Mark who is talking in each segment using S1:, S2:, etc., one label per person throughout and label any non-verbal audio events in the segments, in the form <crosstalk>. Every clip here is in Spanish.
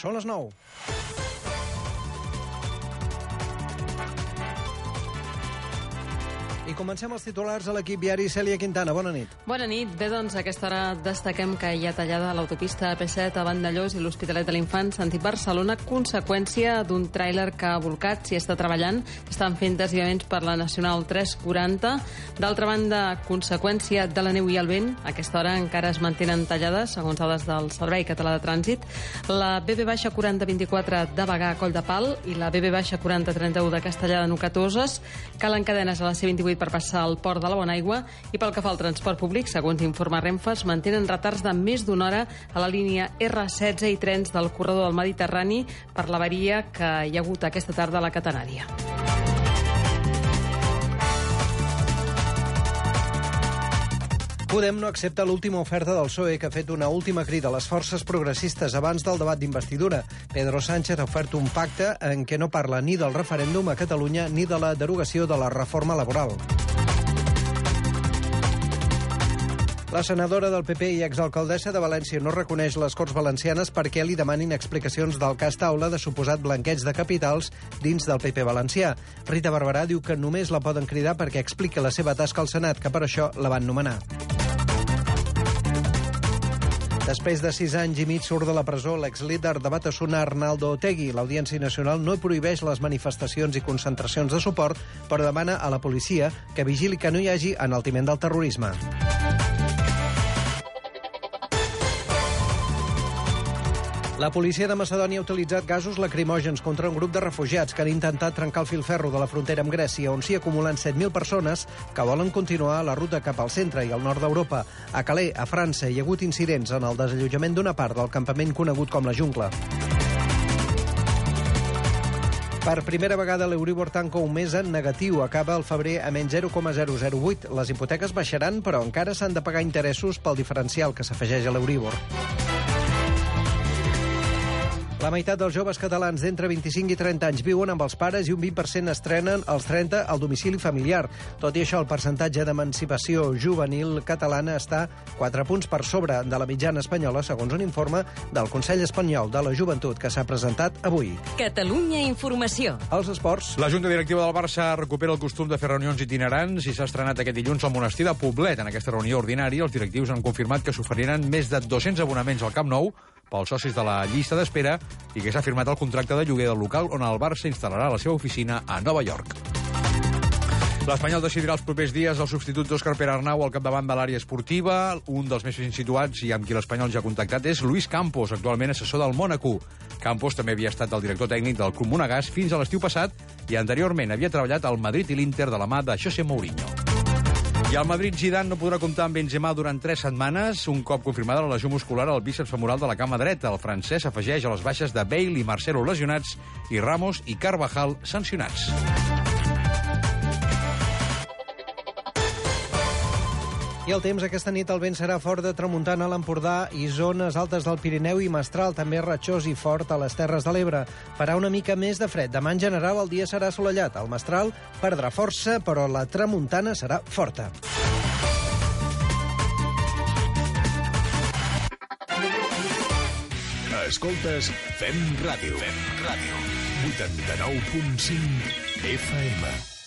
S1: Són les 9. I comencem els titulars a l'equip viari Cèlia Quintana. Bona nit.
S2: Bona nit. Bé, doncs, aquesta hora destaquem que hi ha tallada l'autopista AP7 a Vandellós i l'Hospitalet de l'Infant sentit Barcelona, conseqüència d'un tràiler que ha volcat, s'hi està treballant, estan fent desviaments per la Nacional 340. D'altra banda, conseqüència de la neu i el vent, aquesta hora encara es mantenen tallades, segons dades del Servei Català de Trànsit, la BB baixa 4024 de Bagà a Coll de Pal i la BB baixa 4031 de Castellà de Nucatoses calen cadenes a la C28 per passar al port de la Bonaigua i pel que fa al transport públic, segons informa Renfe, es mantenen retards de més d'una hora a la línia R16 i trens del corredor del Mediterrani per l'avaria que hi ha hagut aquesta tarda a la Catenària.
S1: Podem no accepta l'última oferta del PSOE que ha fet una última crida a les forces progressistes abans del debat d'investidura. Pedro Sánchez ha ofert un pacte en què no parla ni del referèndum a Catalunya ni de la derogació de la reforma laboral. La senadora del PP i exalcaldessa de València no reconeix les Corts Valencianes perquè li demanin explicacions del cas Taula de suposat blanqueig de capitals dins del PP valencià. Rita Barberà diu que només la poden cridar perquè expliqui la seva tasca al Senat, que per això la van nomenar. Després de sis anys i mig surt de la presó l'exlíder de Batasuna Arnaldo Otegui. L'Audiència Nacional no prohibeix les manifestacions i concentracions de suport, però demana a la policia que vigili que no hi hagi enaltiment del terrorisme. La policia de Macedònia ha utilitzat gasos lacrimògens contra un grup de refugiats que han intentat trencar el filferro de la frontera amb Grècia, on s'hi acumulen 7.000 persones que volen continuar la ruta cap al centre i al nord d'Europa. A Calais, a França, hi ha hagut incidents en el desallotjament d'una part del campament conegut com la jungla. Per primera vegada l'Euribor tanca un mes en negatiu. Acaba el febrer a menys 0,008. Les hipoteques baixaran, però encara s'han de pagar interessos pel diferencial que s'afegeix a l'Euribor. La meitat dels joves catalans d'entre 25 i 30 anys viuen amb els pares i un 20% estrenen als 30 al domicili familiar. Tot i això, el percentatge d'emancipació juvenil catalana està 4 punts per sobre de la mitjana espanyola, segons un informe del Consell Espanyol de la Joventut que s'ha presentat avui.
S3: Catalunya Informació.
S1: Els esports.
S4: La Junta Directiva del Barça recupera el costum de fer reunions itinerants i s'ha estrenat aquest dilluns al monestir de Poblet. En aquesta reunió ordinària, els directius han confirmat que s'oferiran més de 200 abonaments al Camp Nou pels socis de la llista d'espera i que s'ha firmat el contracte de lloguer del local on el Barça instal·larà la seva oficina a Nova York. L'Espanyol decidirà els propers dies el substitut d'Òscar Pere Arnau al capdavant de l'àrea esportiva. Un dels més ben situats i amb qui l'Espanyol ja ha contactat és Luis Campos, actualment assessor del Mònaco. Campos també havia estat el director tècnic del Club Monegas fins a l'estiu passat i anteriorment havia treballat al Madrid i l'Inter de la mà de José Mourinho. I el Madrid Zidane no podrà comptar amb Benzema durant tres setmanes, un cop confirmada la lesió muscular al bíceps femoral de la cama dreta. El francès afegeix a les baixes de Bale i Marcelo lesionats i Ramos i Carvajal sancionats.
S1: I el temps aquesta nit el vent serà fort de tramuntana a l'Empordà i zones altes del Pirineu i Mestral, també ratxós i fort a les Terres de l'Ebre. Farà una mica més de fred. Demà en general el dia serà assolellat. El Mestral perdrà força, però la tramuntana serà forta.
S5: Escoltes Fem Ràdio. Fem Ràdio. 89.5 FM.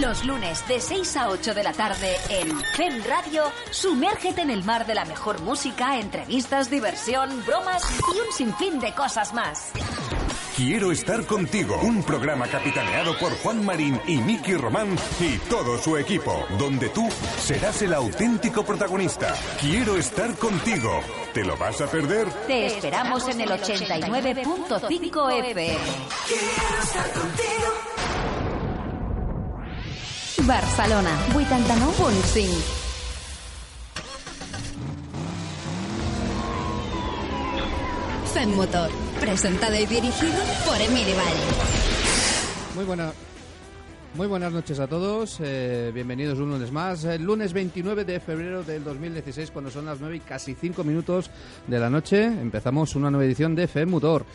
S3: Los lunes de 6 a 8 de la tarde en FEM Radio, sumérgete en el mar de la mejor música, entrevistas, diversión, bromas y un sinfín de cosas más.
S5: Quiero estar contigo, un programa capitaneado por Juan Marín y Miki Román y todo su equipo, donde tú serás el auténtico protagonista. Quiero estar contigo. ¿Te lo vas a perder?
S3: Te esperamos en el 89.5 FM. Barcelona, 89.5.
S6: FEM Motor, presentado y dirigido por Emilio Valle.
S7: Muy buena. Muy buenas noches a todos, eh, bienvenidos un lunes más, el lunes 29 de febrero del 2016 cuando son las 9 y casi 5 minutos de la noche empezamos una nueva edición de FEM Motor.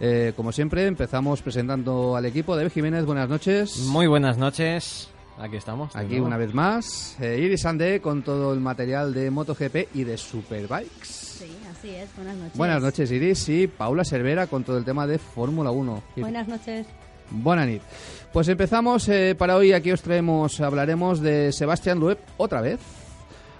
S7: Eh, como siempre empezamos presentando al equipo, David Jiménez, buenas noches.
S8: Muy buenas noches. Aquí estamos.
S7: Aquí una vez más. Eh, Iris Ande con todo el material de MotoGP y de Superbikes.
S9: Sí, así es. Buenas noches.
S7: Buenas noches, Iris. Y Paula Cervera con todo el tema de Fórmula 1.
S9: Buenas noches.
S7: Buenas noches. Pues empezamos eh, para hoy. Aquí os traemos, hablaremos de Sebastián Loeb otra vez.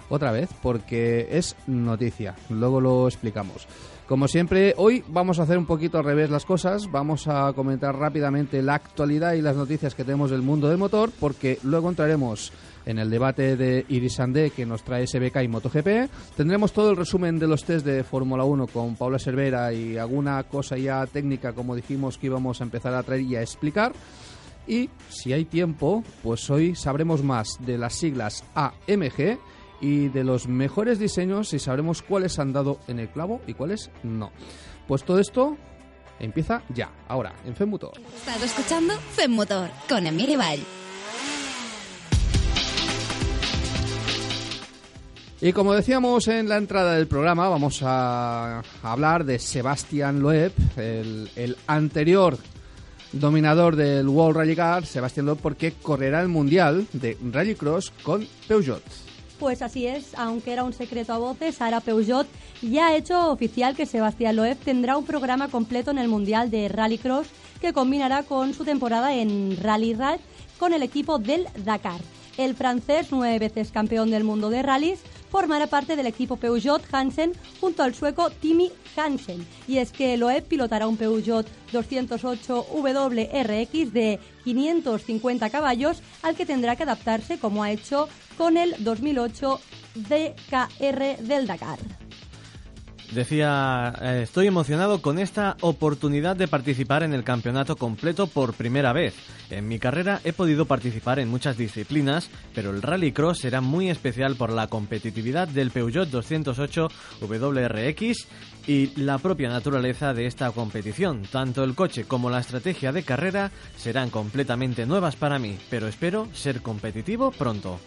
S7: Otra vez, porque es noticia. Luego lo explicamos. Como siempre, hoy vamos a hacer un poquito al revés las cosas. Vamos a comentar rápidamente la actualidad y las noticias que tenemos del mundo del motor, porque luego entraremos en el debate de Irisandé que nos trae SBK y MotoGP. Tendremos todo el resumen de los test de Fórmula 1 con Paula Cervera y alguna cosa ya técnica, como dijimos que íbamos a empezar a traer y a explicar. Y si hay tiempo, pues hoy sabremos más de las siglas AMG y de los mejores diseños y sabremos cuáles han dado en el clavo y cuáles no. Pues todo esto empieza ya, ahora, en FEMMOTOR.
S6: Estás escuchando con Emilio.
S7: Y como decíamos en la entrada del programa, vamos a hablar de Sebastián Loeb, el, el anterior dominador del World Rally Car, Sebastián Loeb, porque correrá el Mundial de Rallycross con Peugeot.
S9: Pues así es, aunque era un secreto a voces, Sara Peugeot ya ha hecho oficial que Sebastián Loeb tendrá un programa completo en el Mundial de Rallycross que combinará con su temporada en Rally Ride con el equipo del Dakar. El francés, nueve veces campeón del mundo de rallies, formará parte del equipo Peugeot Hansen junto al sueco Timmy Hansen. Y es que Loeb pilotará un Peugeot 208 WRX de 550 caballos al que tendrá que adaptarse como ha hecho con el 2008 DKR del Dakar.
S8: Decía, eh, estoy emocionado con esta oportunidad de participar en el campeonato completo por primera vez. En mi carrera he podido participar en muchas disciplinas, pero el Rallycross será muy especial por la competitividad del Peugeot 208 WRX y la propia naturaleza de esta competición. Tanto el coche como la estrategia de carrera serán completamente nuevas para mí, pero espero ser competitivo pronto.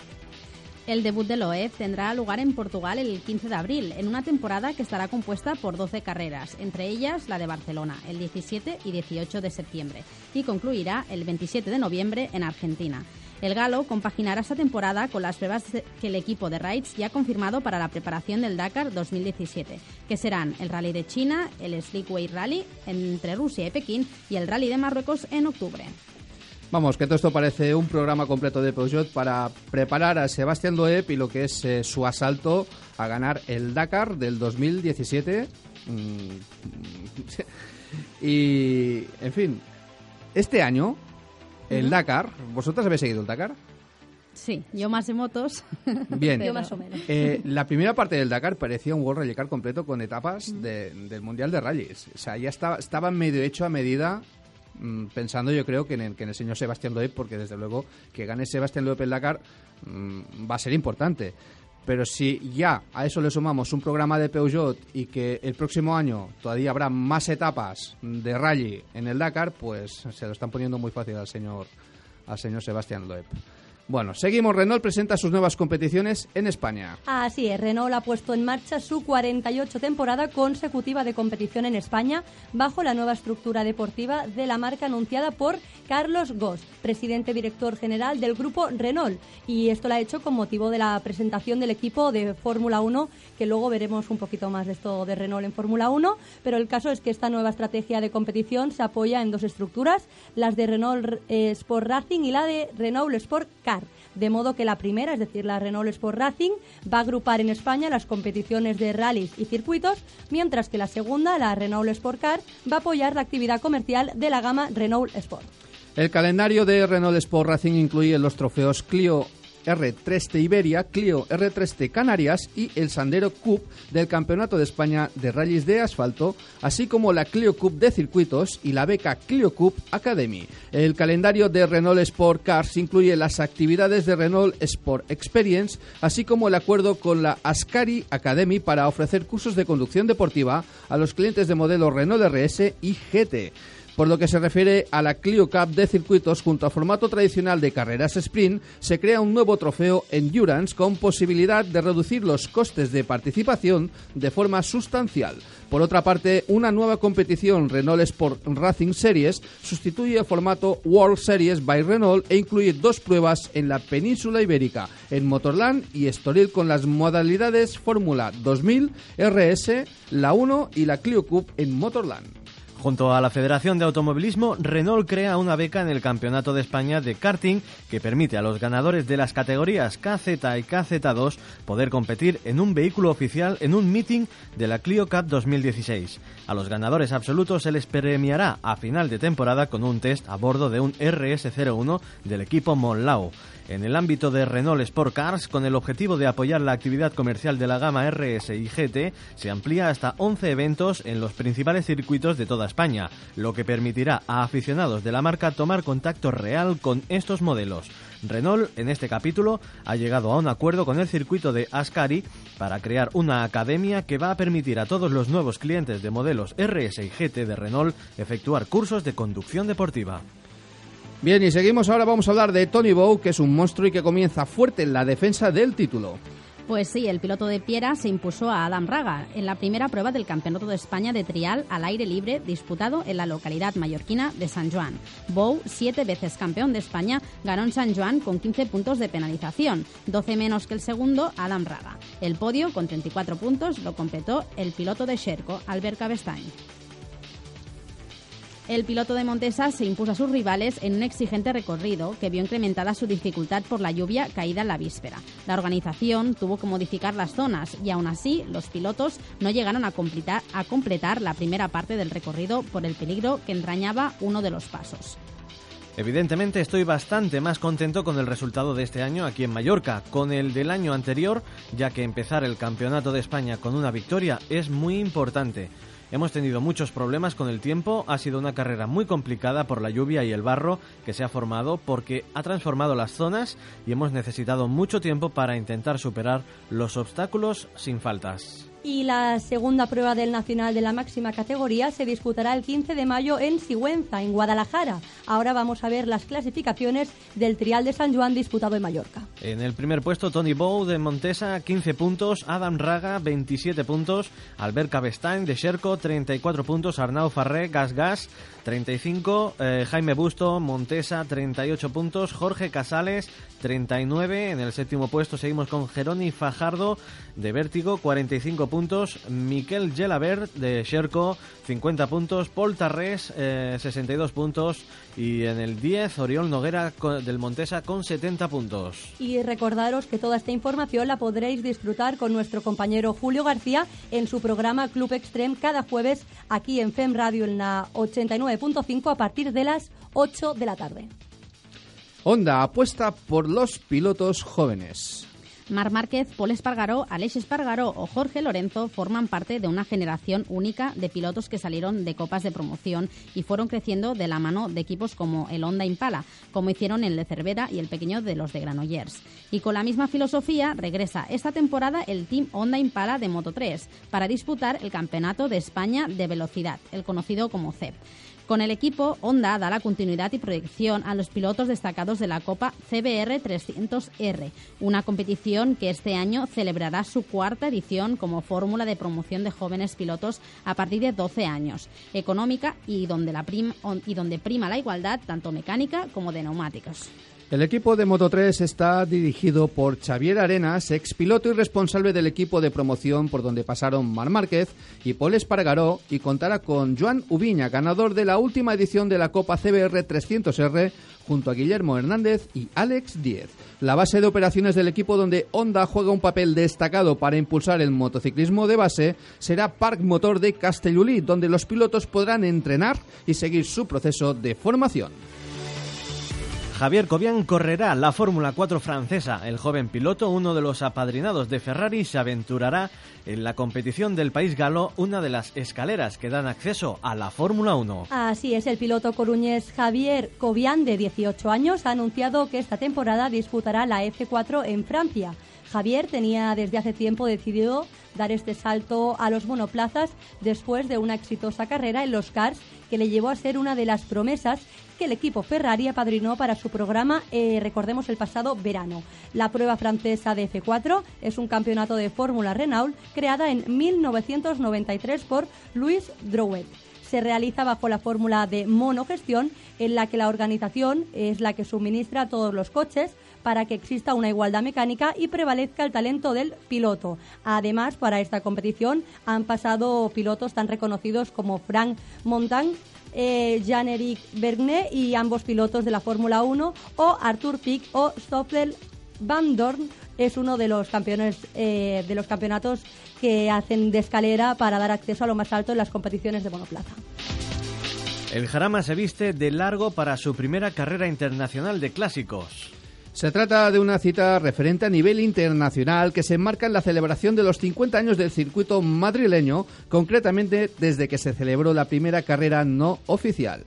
S9: El debut de Loeb tendrá lugar en Portugal el 15 de abril, en una temporada que estará compuesta por 12 carreras, entre ellas la de Barcelona, el 17 y 18 de septiembre, y concluirá el 27 de noviembre en Argentina. El galo compaginará esta temporada con las pruebas que el equipo de Rides ya ha confirmado para la preparación del Dakar 2017, que serán el Rally de China, el Slickway Rally entre Rusia y Pekín y el Rally de Marruecos en octubre.
S7: Vamos, que todo esto parece un programa completo de Peugeot para preparar a Sebastián Loeb y lo que es eh, su asalto a ganar el Dakar del 2017. Mm, <laughs> y, en fin, este año, el Dakar, ¿vosotras habéis seguido el Dakar?
S9: Sí, yo más de motos. <laughs>
S7: Bien.
S9: yo más o menos.
S7: Eh, la primera parte del Dakar parecía un World Rally Car completo con etapas de, del Mundial de Rallys. O sea, ya estaba, estaba medio hecho a medida mm, pensando yo creo que en, el, que en el señor Sebastián Loeb, porque desde luego que gane Sebastián Loeb el Dakar mm, va a ser importante. Pero si ya a eso le sumamos un programa de Peugeot y que el próximo año todavía habrá más etapas de rally en el Dakar, pues se lo están poniendo muy fácil al señor, al señor Sebastián Loeb. Bueno, seguimos. Renault presenta sus nuevas competiciones en España.
S9: Así es, Renault ha puesto en marcha su 48 temporada consecutiva de competición en España bajo la nueva estructura deportiva de la marca anunciada por Carlos Goss, presidente director general del grupo Renault. Y esto lo ha hecho con motivo de la presentación del equipo de Fórmula 1, que luego veremos un poquito más de esto de Renault en Fórmula 1. Pero el caso es que esta nueva estrategia de competición se apoya en dos estructuras, las de Renault Sport Racing y la de Renault Sport Car de modo que la primera, es decir, la Renault Sport Racing, va a agrupar en España las competiciones de rallies y circuitos, mientras que la segunda, la Renault Sport Car, va a apoyar la actividad comercial de la gama Renault Sport.
S7: El calendario de Renault Sport Racing incluye los trofeos Clio R3T Iberia, Clio R3T Canarias y el Sandero Cup del Campeonato de España de Rallys de Asfalto, así como la Clio Cup de Circuitos y la beca Clio Cup Academy. El calendario de Renault Sport Cars incluye las actividades de Renault Sport Experience, así como el acuerdo con la Ascari Academy para ofrecer cursos de conducción deportiva a los clientes de modelo Renault RS y GT. Por lo que se refiere a la Clio Cup de circuitos, junto al formato tradicional de carreras sprint, se crea un nuevo trofeo Endurance con posibilidad de reducir los costes de participación de forma sustancial. Por otra parte, una nueva competición Renault Sport Racing Series sustituye el formato World Series by Renault e incluye dos pruebas en la península ibérica, en Motorland y Estoril con las modalidades Fórmula 2000, RS, la 1 y la Clio Cup en Motorland.
S8: Junto a la Federación de Automovilismo, Renault crea una beca en el Campeonato de España de karting que permite a los ganadores de las categorías KZ y KZ2 poder competir en un vehículo oficial en un meeting de la Clio Cup 2016. A los ganadores absolutos se les premiará a final de temporada con un test a bordo de un RS01 del equipo Monlau en el ámbito de Renault Sport Cars, con el objetivo de apoyar la actividad comercial de la gama RS y GT, se amplía hasta 11 eventos en los principales circuitos de toda España, lo que permitirá a aficionados de la marca tomar contacto real con estos modelos. Renault, en este capítulo, ha llegado a un acuerdo con el circuito de Ascari para crear una academia que va a permitir a todos los nuevos clientes de modelos RS y GT de Renault efectuar cursos de conducción deportiva.
S7: Bien, y seguimos ahora, vamos a hablar de Tony Bow, que es un monstruo y que comienza fuerte en la defensa del título.
S10: Pues sí, el piloto de Piera se impuso a Adam Raga en la primera prueba del Campeonato de España de trial al aire libre disputado en la localidad mallorquina de San Juan. Bow, siete veces campeón de España, ganó en San Juan con 15 puntos de penalización, 12 menos que el segundo, Adam Raga. El podio, con 34 puntos, lo completó el piloto de Sherco, Albert Cabestañ. El piloto de Montesa se impuso a sus rivales en un exigente recorrido que vio incrementada su dificultad por la lluvia caída en la víspera. La organización tuvo que modificar las zonas y aún así los pilotos no llegaron a completar, a completar la primera parte del recorrido por el peligro que entrañaba uno de los pasos.
S8: Evidentemente estoy bastante más contento con el resultado de este año aquí en Mallorca, con el del año anterior, ya que empezar el Campeonato de España con una victoria es muy importante. Hemos tenido muchos problemas con el tiempo, ha sido una carrera muy complicada por la lluvia y el barro que se ha formado porque ha transformado las zonas y hemos necesitado mucho tiempo para intentar superar los obstáculos sin faltas.
S9: Y la segunda prueba del Nacional de la máxima categoría se disputará el 15 de mayo en Sigüenza, en Guadalajara. Ahora vamos a ver las clasificaciones del Trial de San Juan disputado en Mallorca.
S8: En el primer puesto, Tony Bow de Montesa, 15 puntos. Adam Raga, 27 puntos. Albert Cabestain de Sherco, 34 puntos. Arnau Farré, Gas Gas, 35. Eh, Jaime Busto, Montesa, 38 puntos. Jorge Casales, 39. En el séptimo puesto seguimos con Geroni Fajardo de Vértigo, 45 puntos. Miquel Gelabert de Sherco, 50 puntos. Paul Tarrés, 62 puntos. Y en el 10, Oriol Noguera del Montesa con 70 puntos.
S9: Y recordaros que toda esta información la podréis disfrutar con nuestro compañero Julio García en su programa Club Extreme cada jueves aquí en FEM Radio en la 89.5 a partir de las 8 de la tarde.
S7: Honda apuesta por los pilotos jóvenes.
S10: Mar Márquez, Paul Espargaró, Aleix Espargaró o Jorge Lorenzo forman parte de una generación única de pilotos que salieron de copas de promoción y fueron creciendo de la mano de equipos como el Honda Impala, como hicieron el de Cervera y el pequeño de los de Granollers. Y con la misma filosofía regresa esta temporada el Team Honda Impala de Moto 3 para disputar el Campeonato de España de Velocidad, el conocido como CEP. Con el equipo, Honda da la continuidad y proyección a los pilotos destacados de la Copa CBR 300R, una competición que este año celebrará su cuarta edición como fórmula de promoción de jóvenes pilotos a partir de 12 años, económica y donde, y donde prima la igualdad tanto mecánica como de neumáticos.
S7: El equipo de Moto 3 está dirigido por Xavier Arenas, ex piloto y responsable del equipo de promoción por donde pasaron Mar Márquez y Paul Espargaró y contará con Joan Ubiña, ganador de la última edición de la Copa CBR 300R, junto a Guillermo Hernández y Alex Diez. La base de operaciones del equipo donde Honda juega un papel destacado para impulsar el motociclismo de base será Park Motor de Castellolí, donde los pilotos podrán entrenar y seguir su proceso de formación.
S8: Javier Cobian correrá la Fórmula 4 francesa. El joven piloto, uno de los apadrinados de Ferrari, se aventurará en la competición del país galo, una de las escaleras que dan acceso a la Fórmula 1.
S9: Así es, el piloto coruñés Javier Cobian, de 18 años, ha anunciado que esta temporada disputará la F4 en Francia. Javier tenía desde hace tiempo decidido dar este salto a los monoplazas después de una exitosa carrera en los cars que le llevó a ser una de las promesas que el equipo Ferrari apadrinó para su programa, eh, recordemos, el pasado verano. La prueba francesa de F4 es un campeonato de Fórmula Renault creada en 1993 por Louis Drouet se realiza bajo la fórmula de monogestión, en la que la organización es la que suministra todos los coches para que exista una igualdad mecánica y prevalezca el talento del piloto. Además, para esta competición han pasado pilotos tan reconocidos como Frank Montan, eh, Jan-Eric y ambos pilotos de la Fórmula 1 o Arthur Pick o Stoffel Van Dorn es uno de los campeones eh, de los campeonatos que hacen de escalera para dar acceso a lo más alto en las competiciones de monoplaza.
S8: El Jarama se viste de largo para su primera carrera internacional de clásicos.
S7: Se trata de una cita referente a nivel internacional que se enmarca en la celebración de los 50 años del circuito madrileño, concretamente desde que se celebró la primera carrera no oficial.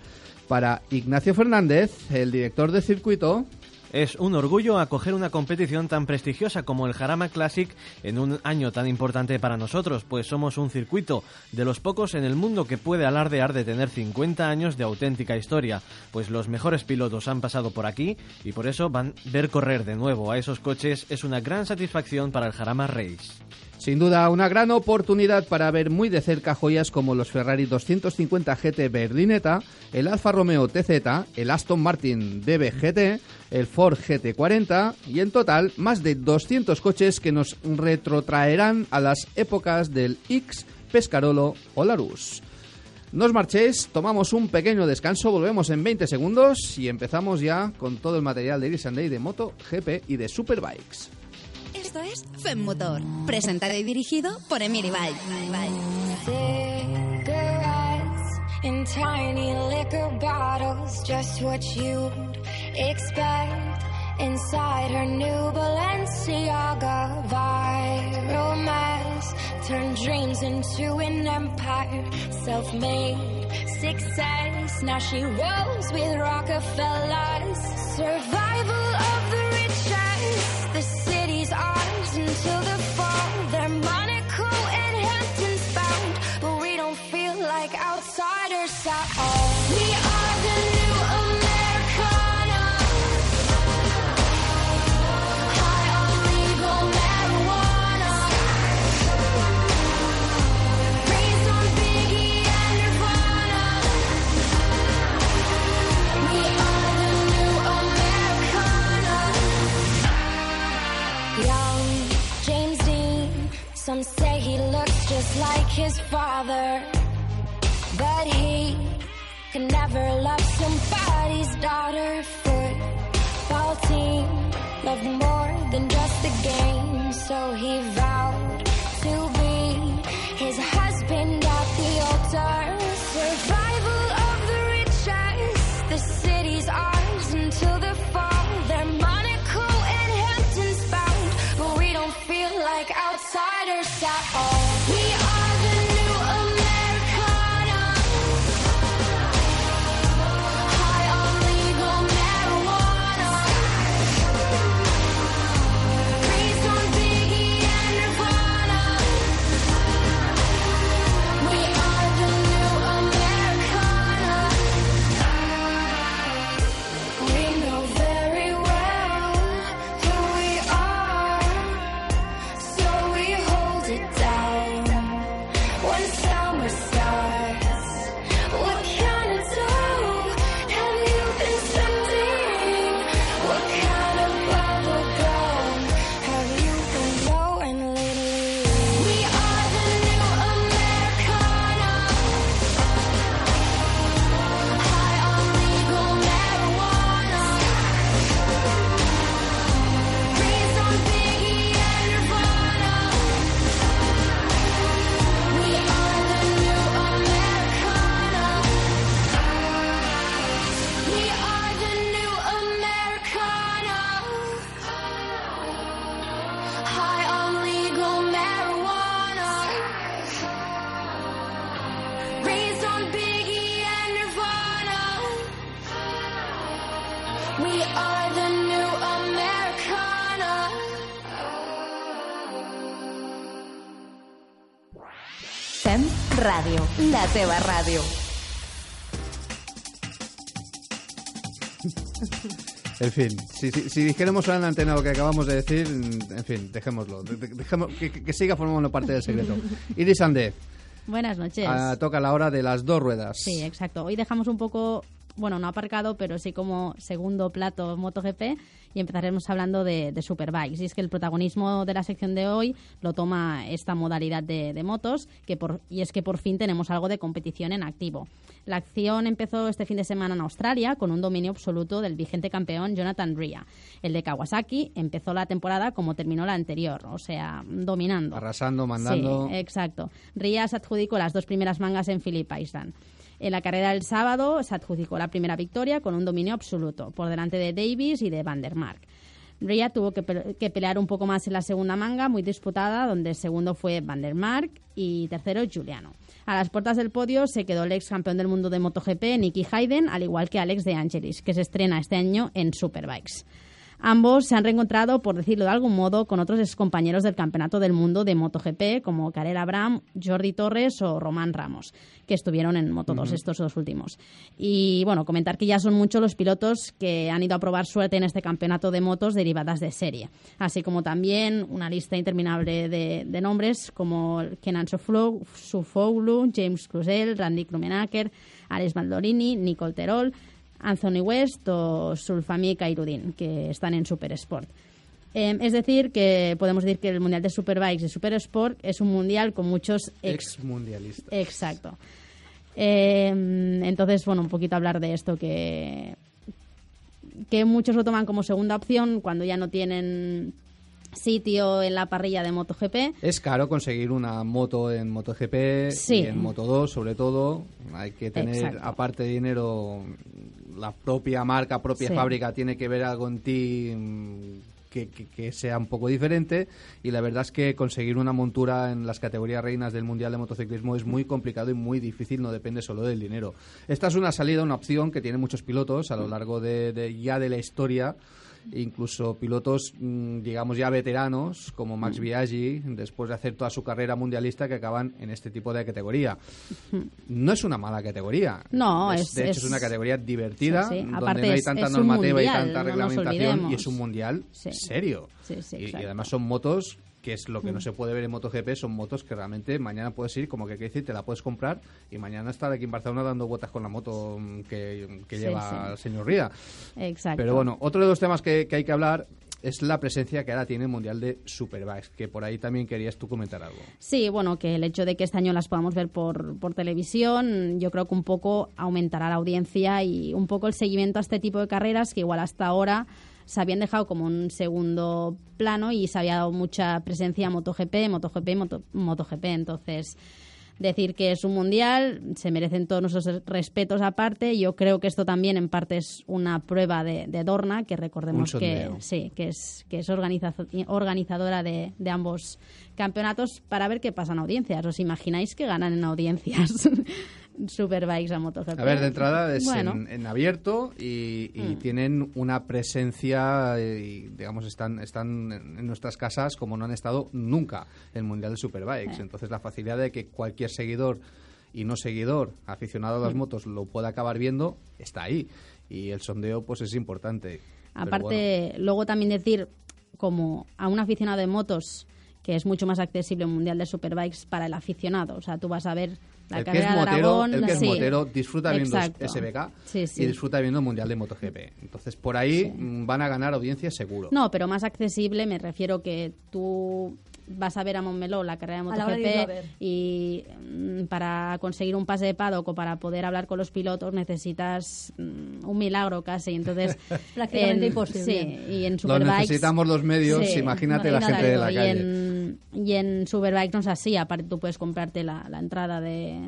S7: Para Ignacio Fernández, el director del circuito,
S8: es un orgullo acoger una competición tan prestigiosa como el Jarama Classic en un año tan importante para nosotros, pues somos un circuito de los pocos en el mundo que puede alardear de tener 50 años de auténtica historia, pues los mejores pilotos han pasado por aquí y por eso van ver correr de nuevo a esos coches es una gran satisfacción para el Jarama Race.
S7: Sin duda, una gran oportunidad para ver muy de cerca joyas como los Ferrari 250 GT Berlinetta, el Alfa Romeo TZ, el Aston Martin DB GT, el Ford GT40 y en total más de 200 coches que nos retrotraerán a las épocas del X, Pescarolo o Larus. No os marchéis, tomamos un pequeño descanso, volvemos en 20 segundos y empezamos ya con todo el material de Iris Day de Moto, GP y de Superbikes.
S6: Esto es FEM Motor, presentado y dirigido por Emily Bike.
S11: in tiny liquor bottles, just what you'd expect inside her new Balenciaga viral mess. Turn dreams into an empire, self-made success. Now she rolls with Rockefellers, survival his father but he can never love somebody's daughter. Football team loved more than just the
S3: game, so he. Teva ràdio.
S7: En fin, si, si, si dijéramos ahora en la antena lo que acabamos de decir, en fin, dejémoslo. De- de- dejemos- que, que- que siga formando parte del secreto. <laughs> Iris Ande,
S10: Buenas noches.
S7: ah, toca la hora de las dos ruedas.
S10: Sí, exacto. Hoy dejamos un poco, bueno, no aparcado, pero sí como segundo plato MotoGP y empezaremos hablando de, de Superbikes. Y es que el protagonismo de la sección de hoy lo toma esta modalidad de, de motos que por, y es que por fin tenemos algo de competición en activo. La acción empezó este fin de semana en Australia con un dominio absoluto del vigente campeón Jonathan Ria. El de Kawasaki empezó la temporada como terminó la anterior, o sea, dominando.
S7: Arrasando, mandando.
S10: Sí, exacto. Ria se adjudicó las dos primeras mangas en Phillip Island. En la carrera del sábado se adjudicó la primera victoria con un dominio absoluto, por delante de Davis y de Van der Mark. Ria tuvo que, pe- que pelear un poco más en la segunda manga, muy disputada, donde el segundo fue Van der Mark y tercero Giuliano. A las puertas del podio se quedó el ex campeón del mundo de MotoGP, Nicky Hayden, al igual que Alex de Angelis, que se estrena este año en Superbikes. Ambos se han reencontrado, por decirlo de algún modo, con otros excompañeros del Campeonato del Mundo de MotoGP, como Karel Abram, Jordi Torres o Román Ramos, que estuvieron en Moto2
S12: Ujú.
S10: estos dos últimos. Y bueno, comentar que ya son muchos los pilotos que han ido a probar suerte en este campeonato de motos derivadas de serie, así como también una lista interminable de, de nombres como Kenan Sofoglou, James Cluzel, Randy Krumenacker, Alex Baldorini, Nicole Terol, Anthony West o Sulfami Kairudin, que están en Super Sport. Eh, es decir, que podemos decir que el Mundial de Superbikes y Super Sport es un mundial con muchos ex...
S7: Ex mundialista.
S10: Exacto. Eh, entonces, bueno, un poquito hablar de esto que, que muchos lo toman como segunda opción cuando ya no tienen sitio en la parrilla de MotoGP.
S7: Es caro conseguir una moto en MotoGP
S10: Sí.
S7: y en Moto2 sobre todo. Hay que tener,
S10: Exacto.
S7: aparte de dinero, la propia marca, propia
S10: Sí.
S7: fábrica tiene que ver algo en ti mm, que, que- que sea un poco diferente. Y la verdad es que conseguir una montura en las categorías reinas del Mundial de Motociclismo es muy complicado y muy difícil, no depende solo del dinero. Esta es una salida, una opción que tienen muchos pilotos a lo largo de, de- ya de la historia incluso pilotos, mm, digamos, ya veteranos, como Max Biaggi, después de hacer toda su carrera mundialista, que acaban en este tipo de categoría. No es una mala categoría.
S10: No,
S7: Es-
S10: es-
S7: de hecho,
S10: es-
S7: una categoría divertida,
S10: Sí, sí.
S7: donde
S10: Aparte
S7: no hay tanta normativa y tanta
S10: no
S7: reglamentación, y es un mundial
S10: Sí.
S7: serio.
S10: Sí, sí,
S7: y, y además son motos que es lo que no
S10: Mm.
S7: se puede ver en MotoGP, son motos que realmente mañana puedes ir, como que quiere decir, te la puedes comprar y mañana estar aquí en Barcelona dando vueltas con la moto mm, que, lleva
S10: sí.
S7: el señor Ría.
S10: Exacto.
S7: Pero bueno, otro de los temas que, que hay que hablar es la presencia que ahora tiene el Mundial de Superbikes, que por ahí también querías tú comentar algo.
S10: Sí, bueno, que el hecho de que este año las podamos ver por, por televisión, yo creo que un poco aumentará la audiencia y un poco el seguimiento a este tipo de carreras que igual hasta ahora se habían dejado como un segundo plano y se había dado mucha presencia a MotoGP, MotoGP, Moto- MotoGP. Entonces, decir que es un mundial, se merecen todos nuestros respetos aparte. Yo creo que esto también en parte es una prueba de, de Dorna, que recordemos que sí, que es, que es organizazo- organizadora de, de ambos campeonatos para ver qué pasa en audiencias. ¿Os imagináis que ganan en audiencias <laughs> Superbikes a MotoGP?
S7: A ver, de entrada es
S10: Bueno,
S7: en, en abierto y, y
S10: Mm.
S7: tienen una presencia, eh, y, digamos, están, están en nuestras casas como no han estado nunca en el Mundial de Superbikes.
S10: Eh.
S7: Entonces la facilidad de que cualquier seguidor y no seguidor aficionado a las
S10: Mm.
S7: motos lo pueda acabar viendo está ahí. Y el sondeo pues es importante.
S10: Aparte, luego también decir, como a un aficionado de motos, que es mucho más accesible un mundial de superbikes para el aficionado. O sea, tú vas a ver la
S7: el que es motero, el que es
S10: sí.
S7: motero disfruta viendo
S10: Exacto.
S7: SBK
S10: Sí, sí.
S7: y disfruta viendo el Mundial de MotoGP. Entonces por ahí mm, van a ganar audiencia seguro.
S10: No, pero más accesible me refiero que tú vas a ver a Montmeló la carrera de
S9: hora de.
S10: MotoGP y mm, para conseguir un pase de paddock o para poder hablar con los pilotos necesitas mm, un milagro casi. Entonces, <laughs>
S9: Prácticamente
S10: en-
S9: imposible.
S10: Sí, y en
S7: Lo
S10: Superbikes...
S7: necesitamos los medios,
S10: Sí,
S7: imagínate la gente de la
S10: y
S7: calle.
S10: En, y en Superbikes no es así, aparte tú puedes comprarte la, la entrada de,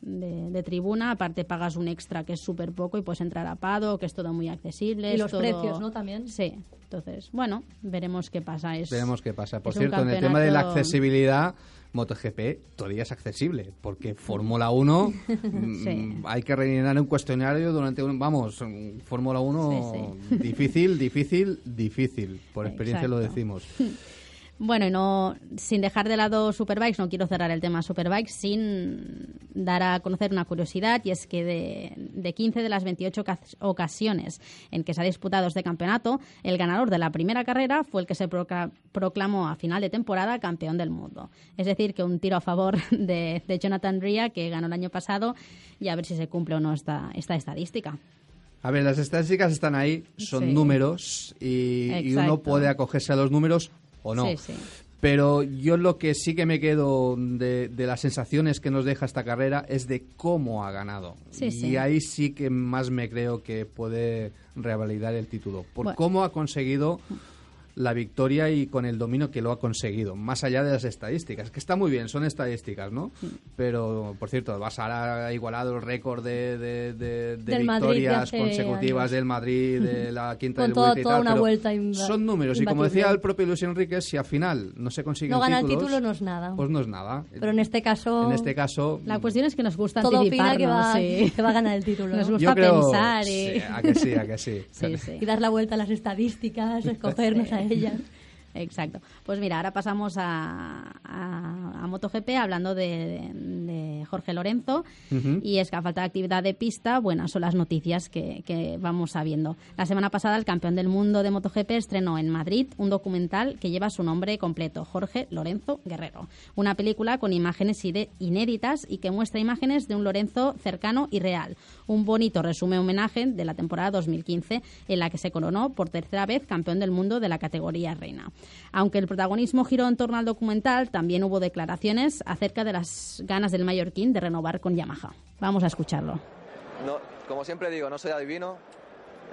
S10: de, de tribuna, aparte pagas un extra que es súper poco y puedes entrar a Pado, que es todo muy accesible.
S9: Y
S10: es
S9: los
S10: todo-
S9: precios, ¿no? También.
S10: Sí, Entonces, bueno, veremos qué pasa. Es,
S7: Veremos qué pasa. Por cierto, en el tema de la accesibilidad, MotoGP todavía es accesible, porque Fórmula 1 <laughs> mm,
S10: Sí.
S7: hay que rellenar un cuestionario durante un... Vamos, Fórmula 1
S10: Sí,
S7: difícil, difícil, difícil. Por <laughs> experiencia lo decimos. <laughs>
S10: Bueno, y no, sin dejar de lado Superbikes, no quiero cerrar el tema Superbikes sin dar a conocer una curiosidad, y es que de, de 15 de las 28 ocas- ocasiones en que se ha disputado este campeonato, el ganador de la primera carrera fue el que se proclamó a final de temporada campeón del mundo. Es decir, que un tiro a favor <laughs> de, de Jonathan Ria, que ganó el año pasado, y a ver si se cumple o no esta, esta estadística.
S7: A ver, las estadísticas están ahí, son
S10: Sí.
S7: números y, y uno puede acogerse a los números o no.
S10: Sí, sí.
S7: Pero yo lo que sí que me quedo de, de las sensaciones que nos deja esta carrera es de cómo ha ganado.
S10: Sí,
S7: y
S10: sí.
S7: ahí sí que más me creo que puede revalidar el título. Por
S10: Bueno.
S7: cómo ha conseguido la victoria y con el dominio que lo ha conseguido, más allá de las estadísticas, que está muy bien, son estadísticas, ¿no? Pero, por cierto, Basara ha igualado el récord de, de, de- de
S9: Madrid
S7: victorias consecutivas
S9: años.
S7: del Madrid, de la quinta
S9: Con
S7: del
S9: toda-
S7: y
S9: toda
S7: tal,
S9: una
S7: pero
S9: vuelta
S7: son números, y como decía el propio Luis Enrique, si al final no se consiguen
S9: No gana el título no es nada.
S7: pues no es nada.
S9: Pero en este caso...
S7: En este caso,
S10: La cuestión es que nos gusta
S9: Todo opina que va,
S10: sí.
S9: que va a ganar el título. <laughs>
S10: Nos
S9: ¿no?
S10: gusta
S7: yo creo...
S10: pensar y...
S7: Sí, a que sí, a que sí.
S10: Sí, sí.
S9: Y dar la vuelta a las estadísticas, escogernos a ellas. <laughs>
S10: Exacto. Pues mira, ahora pasamos a, a, a MotoGP hablando de, de Jorge Lorenzo. Y es que a falta de actividad de pista, buenas son las noticias que, que vamos sabiendo. La semana pasada el campeón del mundo de MotoGP estrenó en Madrid un documental que lleva su nombre completo, Jorge Lorenzo Guerrero. Una película con imágenes inéditas y que muestra imágenes de un Lorenzo cercano y real. Un bonito resumen homenaje de la temporada 2015 en la que se coronó por tercera vez campeón del mundo de la categoría reina. Aunque el protagonismo giró en torno al documental, también hubo declaraciones acerca de las ganas del mallorquín de renovar con Yamaha. Vamos a escucharlo.
S12: No, como siempre digo, no soy adivino,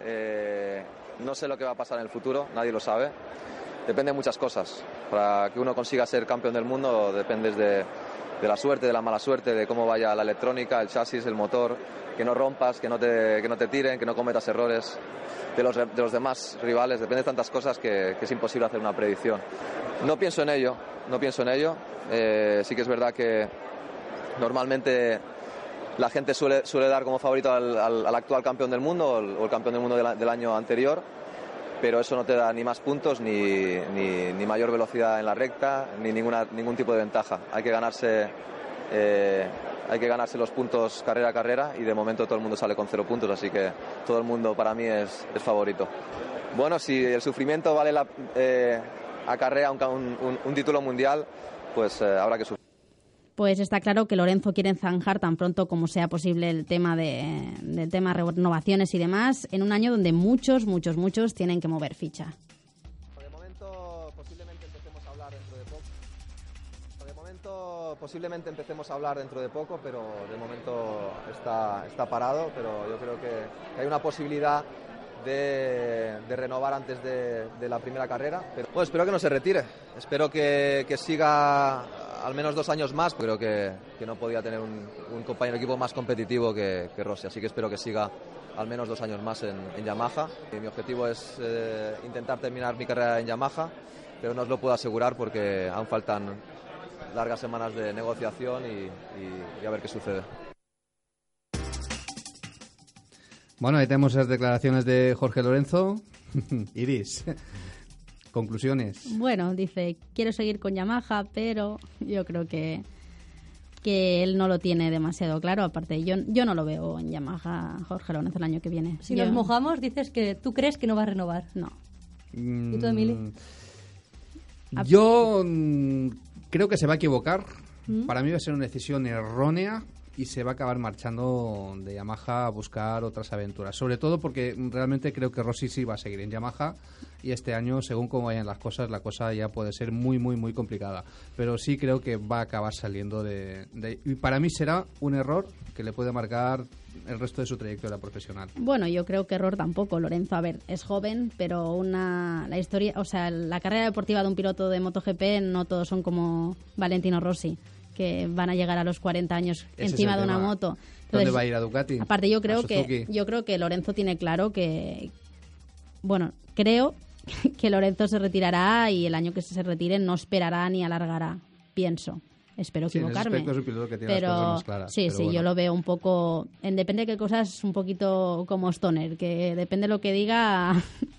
S12: eh, no sé lo que va a pasar en el futuro, nadie lo sabe. Depende de muchas cosas. Para que uno consiga ser campeón del mundo dependes de, de la suerte, de la mala suerte, de cómo vaya la electrónica, el chasis, el motor, que no rompas, que no te, que no te tiren, que no cometas errores de los, de los demás rivales. Depende de tantas cosas que, es imposible hacer una predicción. No pienso en ello, no pienso en ello. Eh, sí que es verdad que normalmente la gente suele, suele dar como favorito al, al- al actual campeón del mundo o el, campeón del mundo del año anterior, pero eso no te da ni más puntos, ni, ni- mayor velocidad en la recta, ni ninguna, ningún tipo de ventaja. Hay que ganarse. eh, hay que ganarse los puntos carrera a carrera y de momento todo el mundo sale con cero puntos, así que todo el mundo para mí es, es favorito. Bueno, si el sufrimiento vale la, eh, acarrea un, un- un- un título mundial, pues eh, habrá que sufrir.
S10: Pues está claro que Lorenzo quiere zanjar tan pronto como sea posible el tema de, del tema renovaciones y demás en un año donde muchos, muchos, muchos tienen que mover ficha.
S12: De momento posiblemente empecemos a hablar dentro de poco. De momento posiblemente empecemos a hablar dentro de poco, pero de momento está, está parado, pero yo creo que, que hay una posibilidad de, de renovar antes de, de la primera carrera. Pero, bueno, espero que no se retire, espero que, que siga al menos dos años más. Creo que, que no podía tener un, un compañero de equipo más competitivo que, que Rossi, así que espero que siga al menos dos años más en, en Yamaha. Y mi objetivo es eh, intentar terminar mi carrera en Yamaha, pero no os lo puedo asegurar porque aún faltan largas semanas de negociación y, y- y a ver qué sucede.
S7: Bueno, ahí tenemos las declaraciones de Jorge Lorenzo. <laughs> Iris, conclusiones.
S10: Bueno, dice, quiero seguir con Yamaha, pero yo creo que, que él no lo tiene demasiado claro. Aparte, yo, yo no lo veo en Yamaha Jorge Lorenzo el año que viene.
S9: Si
S10: Yo-
S9: nos mojamos, dices que tú crees que no va a renovar.
S10: No.
S9: ¿Y tú, Emily?
S7: Mm, Yo mm, creo que se va a equivocar.
S9: ¿Mm?
S7: Para mí va a ser una decisión errónea y se va a acabar marchando de Yamaha a buscar otras aventuras. Sobre todo porque realmente creo que Rossi sí va a seguir en Yamaha y este año, según cómo vayan las cosas, la cosa ya puede ser muy, muy, muy complicada. Pero sí creo que va a acabar saliendo de... de- y para mí será un error que le puede marcar el resto de su trayectoria profesional.
S10: Bueno, yo creo que error tampoco, Lorenzo. A ver, es joven, pero una la historia, o sea, la carrera deportiva de un piloto de MotoGP no todos son como Valentino Rossi, que van a llegar a los 40 años
S7: Ese
S10: encima de una
S7: tema.
S10: moto.
S7: ¿Dónde va a ir a Ducati?
S10: Aparte, yo
S7: ¿A
S10: creo que yo creo que Lorenzo tiene claro que bueno, creo <laughs> que Lorenzo se retirará y el año que se retire no esperará ni alargará, pienso. Espero
S7: Sí, en ese
S10: equivocarme.
S7: es un piloto que tiene las
S10: pero
S7: cosas más claras,
S10: sí,
S7: pero
S10: sí,
S7: bueno.
S10: yo lo veo un poco, en depende de qué cosas, un poquito como Stoner, que depende de lo que diga. <laughs>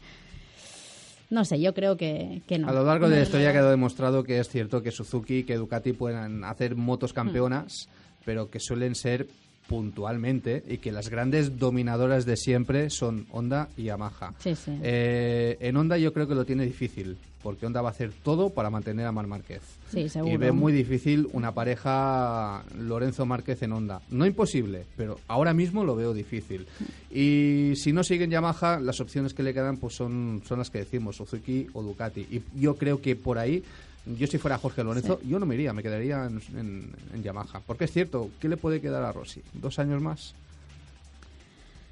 S10: no sé, yo creo que, que no.
S7: A lo largo de la historia ha quedado demostrado que es cierto que Suzuki, que Ducati pueden hacer motos campeonas,
S10: Mm.
S7: pero que suelen ser puntualmente y que las grandes dominadoras de siempre son Honda y Yamaha.
S10: Sí, sí.
S7: Eh, en Honda yo creo que lo tiene difícil, porque Honda va a hacer todo para mantener a Mar Márquez.
S10: Sí, seguro.
S7: Y ve muy difícil una pareja Lorenzo Márquez en Honda. No imposible, pero ahora mismo lo veo difícil. Y si no siguen Yamaha, las opciones que le quedan pues son, son las que decimos, Suzuki o Ducati. Y yo creo que por ahí, yo si fuera Jorge Lorenzo, yo no me iría, me quedaría en, en- en Yamaha. Porque es cierto, ¿qué le puede quedar a Rossi? ¿Dos años más?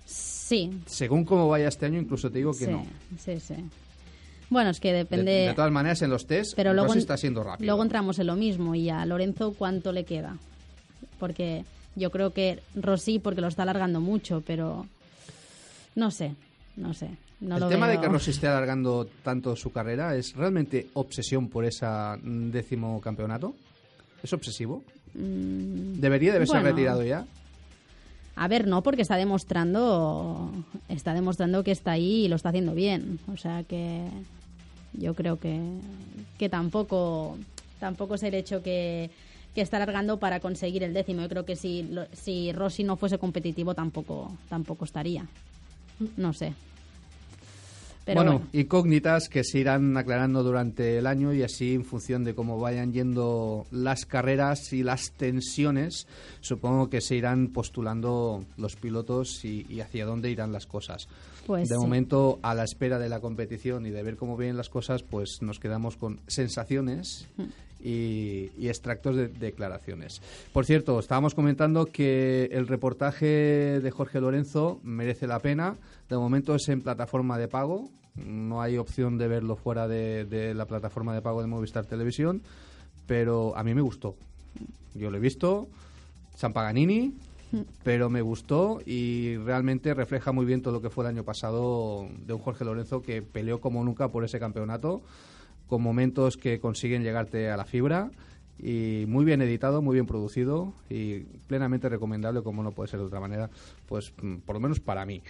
S10: Sí.
S7: Según cómo vaya este año, incluso te digo que
S10: sí,
S7: no.
S10: sí, sí. Bueno, es que
S7: De,
S10: depende...
S7: de todas maneras, en los test,
S10: Pero luego,
S7: Rossi está siendo rápido.
S10: luego entramos en lo mismo y a Lorenzo cuánto le queda. Porque yo creo que Rossi porque lo está alargando mucho, pero no sé, no sé. No
S7: el
S10: lo
S7: tema de que Rossi esté alargando tanto su carrera es realmente obsesión por ese décimo campeonato. ¿Es obsesivo?
S10: Mm,
S7: ¿Debería de haberse
S10: bueno,
S7: retirado ya?
S10: A ver, no, porque está demostrando, está demostrando que está ahí y lo está haciendo bien. O sea que yo creo que, que tampoco, tampoco es el hecho que, que está alargando para conseguir el décimo. Yo creo que si, si Rossi no fuese competitivo tampoco, tampoco estaría. No sé. Pero
S7: bueno,
S10: bueno.
S7: incógnitas que se irán aclarando durante el año y así en función de cómo vayan yendo las carreras y las tensiones, supongo que se irán postulando los pilotos y, y hacia dónde irán las cosas.
S10: Pues
S7: de
S10: sí.
S7: momento, a la espera de la competición y de ver cómo vienen las cosas, pues nos quedamos con sensaciones y, y extractos de declaraciones. Por cierto, estábamos comentando que el reportaje de Jorge Lorenzo merece la pena. De momento es en plataforma de pago. No hay opción de verlo fuera de, de la plataforma de pago de Movistar Televisión. Pero a mí me gustó. Yo lo he visto. San Paganini. Pero me gustó y realmente refleja muy bien todo lo que fue el año pasado de un Jorge Lorenzo que peleó como nunca por ese campeonato con momentos que consiguen llegarte a la fibra y muy bien editado, muy bien producido y plenamente recomendable, como no puede ser de otra manera, pues mm, por lo menos para mí.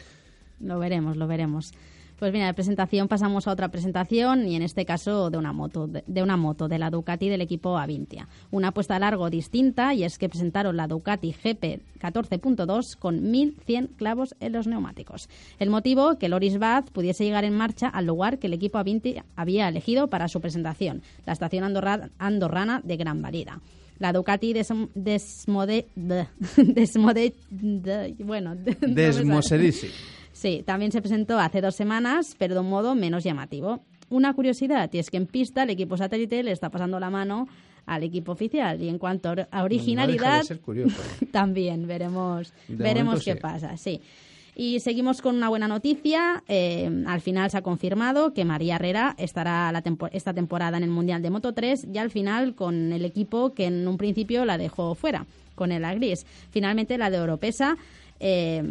S10: Lo veremos, lo veremos. Pues mira, de presentación pasamos a otra presentación y en este caso de una moto, de, de una moto de la Ducati del equipo Avintia. Una apuesta a largo distinta y es que presentaron la Ducati GP 14.2 con 1100 clavos en los neumáticos. El motivo que Loris Baz pudiese llegar en marcha al lugar que el equipo Avintia había elegido para su presentación, la estación andorra- andorrana de Gran Valida. La Ducati des, desmode, <laughs> desmode, bueno. <laughs>
S7: Desmosedisi.
S10: Sí, también se presentó hace dos semanas, pero de un modo menos llamativo. Una curiosidad, y es que en pista el equipo satélite le está pasando la mano al equipo oficial. Y en cuanto a
S7: No
S10: originalidad,
S7: ser curioso. <laughs>
S10: también veremos,
S7: De
S10: veremos qué
S7: sí.
S10: pasa. Sí. Y seguimos con una buena noticia. Eh, al final se ha confirmado que María Herrera estará la tempo- esta temporada en el Mundial de Moto 3 y al final con el equipo que en un principio la dejó fuera, con el Agris. Finalmente la de Europesa. eh,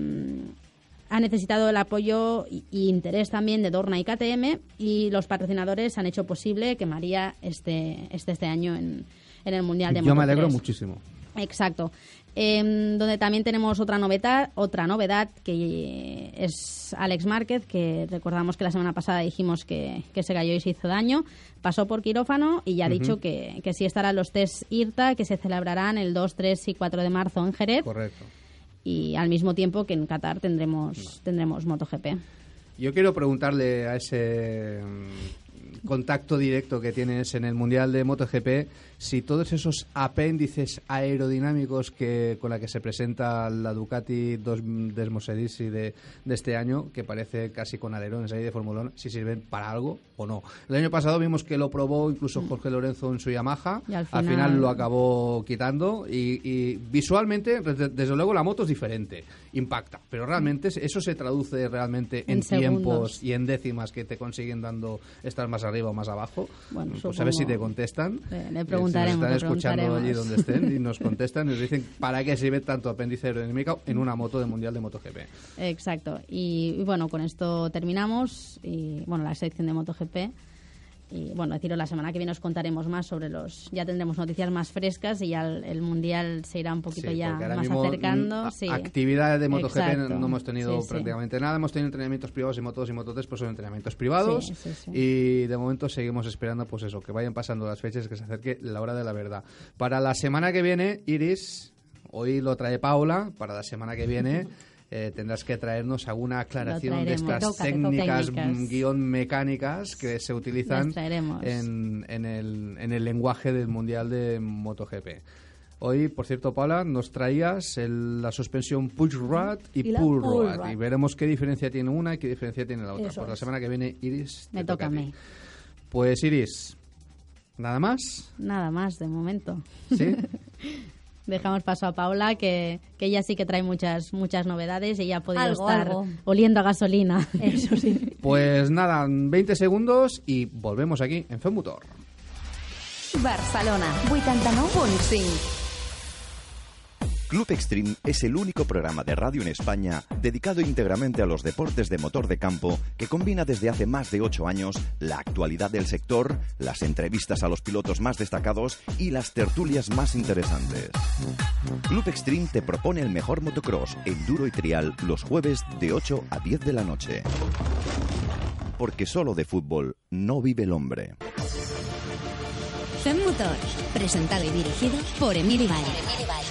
S10: ha necesitado el apoyo y, y interés también de Dorna y KTM y los patrocinadores han hecho posible que María esté, esté este año en, en el Mundial de
S7: Yo me alegro
S10: 3.
S7: muchísimo.
S10: Exacto. Em, donde también tenemos otra novedad, otra novedad que es Alex Márquez, que recordamos que la semana pasada dijimos que, que se cayó y se hizo daño. Pasó por quirófano y ya ha dicho que, que sí estarán los test IRTA que se celebrarán el 2, 3 y 4 de marzo en Jerez.
S7: Correcto.
S10: Y al mismo tiempo que en Qatar tendremos, tendremos MotoGP.
S7: Yo quiero preguntarle a ese mm, contacto directo que tienes en el Mundial de MotoGP si todos esos apéndices aerodinámicos que con la que se presenta la Ducati dos Desmosedisi de, de este año, que parece casi con alerones ahí de Fórmula 1, si sirven para algo o no. El año pasado vimos que lo probó incluso Jorge Lorenzo en su Yamaha,
S10: Y al
S7: al
S10: final-
S7: final lo acabó quitando y, y visualmente, desde, luego la moto es diferente, impacta, pero realmente eso se traduce realmente en,
S10: En
S7: tiempos y en décimas que te consiguen dando estar más arriba. o más abajo.
S10: Bueno,
S7: pues a ver si te contestan.
S10: Le- le
S7: Eh,
S10: preguntaremos,
S7: Si nos están escuchando allí donde estén y nos contestan y nos dicen para qué sirve tanto apéndice aerodinámico en una moto de Mundial de MotoGP.
S10: Exacto. Y, y bueno, con esto terminamos. Y bueno, la sección de MotoGP. Y bueno, deciros, la semana que viene os contaremos más sobre los. Ya tendremos noticias más frescas y ya el, el mundial se irá un poquito
S7: Sí,
S10: ya más acercando.
S7: mm, a-
S10: sí.
S7: Actividades de MotoGP
S10: Exacto.
S7: no hemos tenido
S10: Sí,
S7: prácticamente nada. Hemos tenido entrenamientos privados y motos y mototes, pues son entrenamientos privados.
S10: Sí, sí, sí.
S7: Y de momento seguimos esperando, pues eso, que vayan pasando las fechas, que se acerque la hora de la verdad. Para la semana que viene, Iris, hoy lo trae Paula, para la semana que viene. <laughs> eh, tendrás que traernos alguna aclaración de estas
S10: Toca, toca
S7: técnicas,
S10: técnicas.
S7: guion mecánicas que se utilizan en, en el, en el lenguaje del Mundial de MotoGP. Hoy, por cierto, Paula, nos traías el- la suspensión push rod y, pull rod. Y veremos qué diferencia tiene una y qué diferencia tiene la otra.
S9: Eso
S7: Pues la semana que viene, Iris,
S10: Me
S7: te
S10: toca a mí.
S7: Pues Iris, ¿nada más?
S10: Nada más de momento.
S7: ¿Sí? <laughs>
S10: Dejamos paso a Paula, que, que ella sí que trae muchas muchas novedades y ella ha podido
S9: Algo,
S10: estar
S9: algo.
S10: oliendo a gasolina.
S9: Eso sí. <laughs>
S7: pues nada, 20 segundos y volvemos aquí en Femotor.
S3: Barcelona, 89.5.
S13: Club Extreme es el único programa de radio en España dedicado íntegramente a los deportes de motor de campo que combina desde hace más de ocho años la actualidad del sector, las entrevistas a los pilotos más destacados y las tertulias más interesantes. Club Extreme te propone el mejor motocross, enduro y trial los jueves de 8 a 10 de la noche. Porque solo de fútbol no vive el hombre.
S6: Fem Motor, presentado y dirigido por Emily Valle.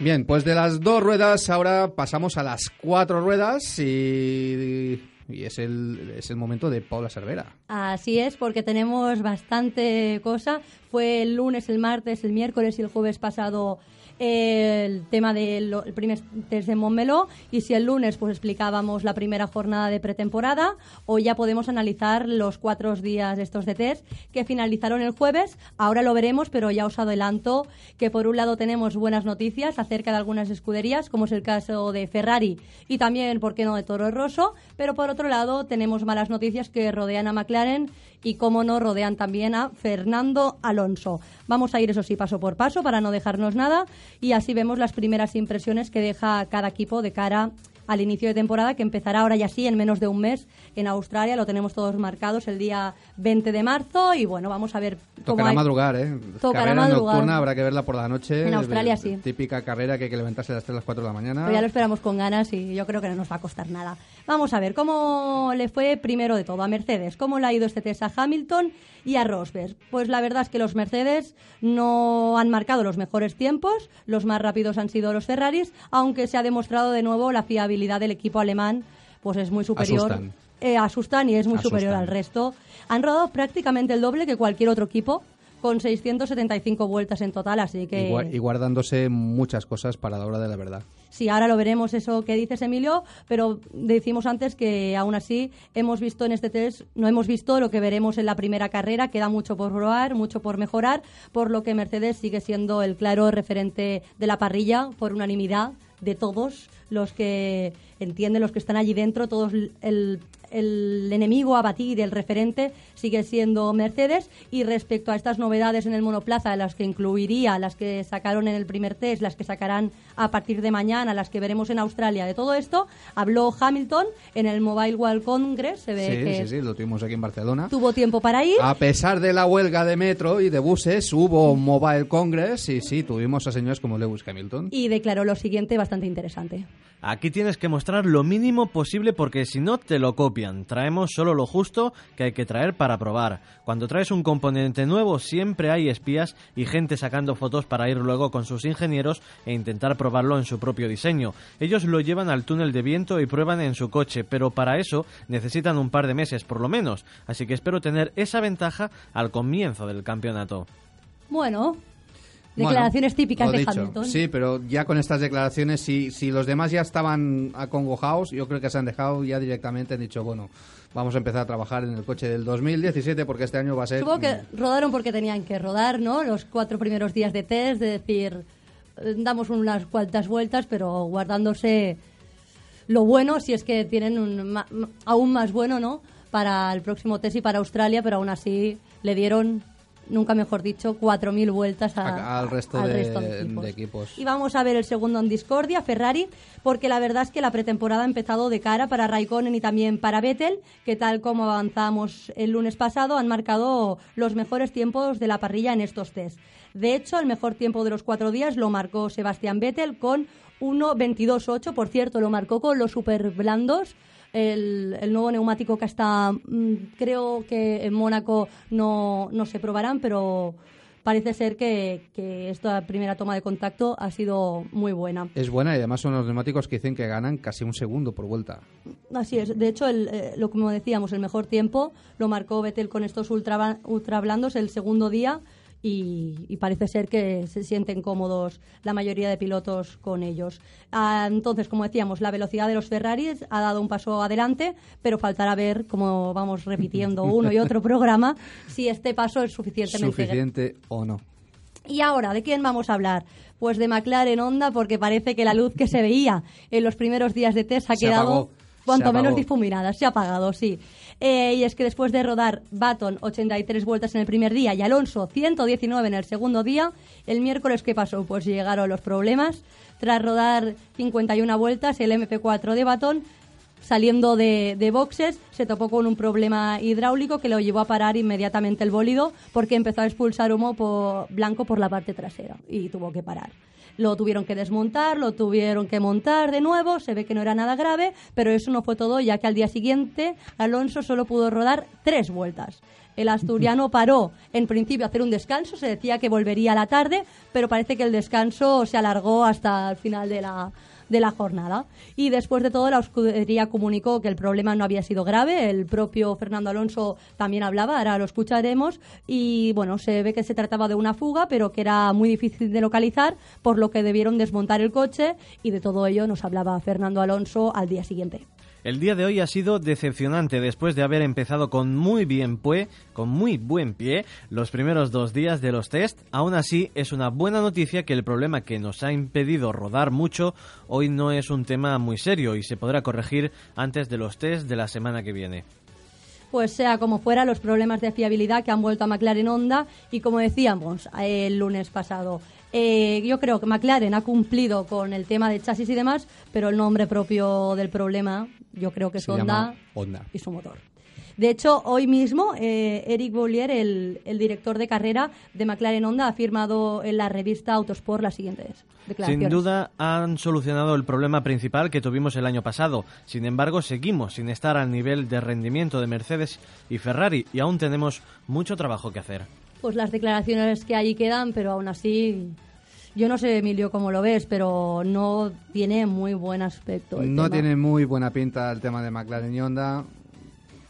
S7: Bien, pues de las dos ruedas ahora pasamos a las cuatro ruedas y, y es, el, es el momento de Paula Cervera.
S9: Así es, porque tenemos bastante cosa. Fue el lunes, el martes, el miércoles y el jueves pasado el tema del el primer test de Montmeló y si el lunes pues explicábamos la primera jornada de pretemporada hoy ya podemos analizar los cuatro días estos de test que finalizaron el jueves. Ahora lo veremos pero ya os adelanto que por un lado tenemos buenas noticias acerca de algunas escuderías como es el caso de Ferrari y también por qué no de Toro Rosso pero por otro lado tenemos malas noticias que rodean a McLaren y cómo no rodean también a Fernando Alonso. Vamos a ir eso sí paso por paso para no dejarnos nada y así vemos las primeras impresiones que deja cada equipo de cara al inicio de temporada que empezará ahora ya sí en menos de un mes en Australia, lo tenemos todos marcados el día 20 de marzo y bueno, vamos a ver cómo
S7: Tocará
S9: hay-
S7: madrugar, ¿eh?
S9: Tocará
S7: carrera
S9: madrugar.
S7: nocturna, habrá que verla por la noche.
S9: En Australia, sí.
S7: Típica carrera que hay que levantarse a las 3 las 4 de la mañana.
S9: Pero ya lo esperamos con ganas y yo creo que no nos va a costar nada. Vamos a ver cómo le fue primero de todo a Mercedes, cómo le ha ido este test a Hamilton y a Rosberg. Pues la verdad es que los Mercedes no han marcado los mejores tiempos, los más rápidos han sido los Ferraris, aunque se ha demostrado de nuevo la fiabilidad del equipo alemán, pues es muy superior.
S7: Asustan.
S9: Eh, asustan y es muy
S7: Asustan.
S9: superior al resto. Han rodado prácticamente el doble que cualquier otro equipo, con 675 vueltas en total, así que...
S7: Y guardándose muchas cosas para la hora de la verdad.
S9: Sí, ahora lo veremos eso que dices, Emilio, pero decimos antes que aún así hemos visto en este test, no hemos visto lo que veremos en la primera carrera, queda mucho por probar, mucho por mejorar, por lo que Mercedes sigue siendo el claro referente de la parrilla por unanimidad de todos los que entienden, los que están allí dentro, todos el, el enemigo a batir, el referente, sigue siendo Mercedes. Y respecto a estas novedades en el monoplaza, las que incluiría, las que sacaron en el primer test, las que sacarán a partir de mañana, las que veremos en Australia, de todo esto, habló Hamilton en el Mobile World Congress. Se ve
S7: Sí,
S9: que
S7: sí, sí, lo tuvimos aquí en Barcelona.
S9: tuvo tiempo para ir.
S7: A pesar de la huelga de metro y de buses, hubo Mobile Congress y sí, tuvimos a señores como Lewis Hamilton.
S9: Y declaró lo siguiente bastante interesante.
S8: Aquí tienes que mostrar lo mínimo posible porque si no te lo copian. Traemos solo lo justo que hay que traer para probar. Cuando traes un componente nuevo siempre hay espías y gente sacando fotos para ir luego con sus ingenieros e intentar probarlo en su propio diseño. Ellos lo llevan al túnel de viento y prueban en su coche, pero para eso necesitan un par de meses por lo menos. Así que espero tener esa ventaja al comienzo del campeonato.
S9: Bueno, Declaraciones
S7: Bueno,
S9: típicas de
S7: dicho.
S9: Hamilton.
S7: Sí, pero ya con estas declaraciones, si, si los demás ya estaban acongojados, yo creo que se han dejado ya directamente, han dicho, bueno, vamos a empezar a trabajar en el coche del 2017 porque este año va a ser...
S9: Supongo que rodaron porque tenían que rodar, ¿no? Los cuatro primeros días de test, de decir, eh, damos unas cuantas vueltas, pero guardándose lo bueno, si es que tienen un ma- aún más bueno, ¿no? Para el próximo test y para Australia, pero aún así le dieron, nunca mejor dicho, 4.000 vueltas a-
S7: a- al resto,
S9: al
S7: de,
S9: resto de equipos.
S7: de equipos.
S9: Y vamos a ver el segundo en discordia, Ferrari, porque la verdad es que la pretemporada ha empezado de cara para Raikkonen y también para Vettel, que tal como avanzamos el lunes pasado, han marcado los mejores tiempos de la parrilla en estos test. De hecho, el mejor tiempo de los cuatro días lo marcó Sebastián Vettel con 1.22.8, por cierto, lo marcó con los super blandos. El, el nuevo neumático que está, mm, creo que en Mónaco no, no se probarán, pero parece ser que, que esta primera toma de contacto ha sido muy buena.
S7: Es buena y además son los neumáticos que dicen que ganan casi un segundo por vuelta.
S9: Así es. De hecho, el, eh, lo como decíamos, el mejor tiempo lo marcó Vettel con estos ultra, ultra blandos el segundo día y, y parece ser que se sienten cómodos la mayoría de pilotos con ellos. Ah, entonces, como decíamos, la velocidad de los Ferraris ha dado un paso adelante, pero faltará ver, como vamos repitiendo <laughs> uno y otro programa, si este paso es suficientemente
S7: Suficiente o no.
S9: y ahora, ¿de quién vamos a hablar? Pues de McLaren Honda, porque parece que la luz que se veía en los primeros días de test ha
S7: Se
S9: quedado
S7: apagó,
S9: cuanto menos difuminada. Se ha apagado, sí. Eh, y es que después de rodar Baton 83 vueltas en el primer día y Alonso 119 en el segundo día, el miércoles, ¿qué pasó? Pues llegaron los problemas. Tras rodar 51 vueltas, el MP4 de Baton saliendo de, boxes, se topó con un problema hidráulico que lo llevó a parar inmediatamente el bólido porque empezó a expulsar humo blanco por la parte trasera y tuvo que parar. Lo tuvieron que desmontar, lo tuvieron que montar de nuevo, se ve que no era nada grave, pero eso no fue todo, ya que al día siguiente Alonso solo pudo rodar tres vueltas. El asturiano paró en principio a hacer un descanso, se decía que volvería a la tarde, pero parece que el descanso se alargó hasta el final de la, de la jornada. Y después de todo, la escudería comunicó que el problema no había sido grave. El propio Fernando Alonso también hablaba, ahora lo escucharemos. Y bueno, se ve que se trataba de una fuga, pero que era muy difícil de localizar, por lo que debieron desmontar el coche. Y de todo ello nos hablaba Fernando Alonso al día siguiente.
S8: El día de hoy ha sido decepcionante después de haber empezado con muy bien pie, con muy buen pie, los primeros dos días de los test. Aún así, es una buena noticia que el problema que nos ha impedido rodar mucho hoy no es un tema muy serio y se podrá corregir antes de los test de la semana que viene.
S9: Pues sea como fuera, los problemas de fiabilidad que han vuelto a McLaren Honda y como decíamos el lunes pasado, eh, yo creo que McLaren ha cumplido con el tema de chasis y demás, pero el nombre propio del problema yo creo que es Honda
S7: Honda.
S9: y su motor. De hecho, hoy mismo eh, Eric Bollier, el, el director de carrera de McLaren Honda, ha firmado en la revista Autosport las siguientes declaraciones.
S8: Sin duda han solucionado el problema principal que tuvimos el año pasado. Sin embargo, seguimos sin estar al nivel de rendimiento de Mercedes y Ferrari y aún tenemos mucho trabajo que hacer.
S9: Pues las declaraciones que allí quedan, pero aún así, yo no sé, Emilio, cómo lo ves, pero no tiene muy buen aspecto. el
S7: No
S9: tema.
S7: tiene muy buena pinta el tema de McLaren y Honda.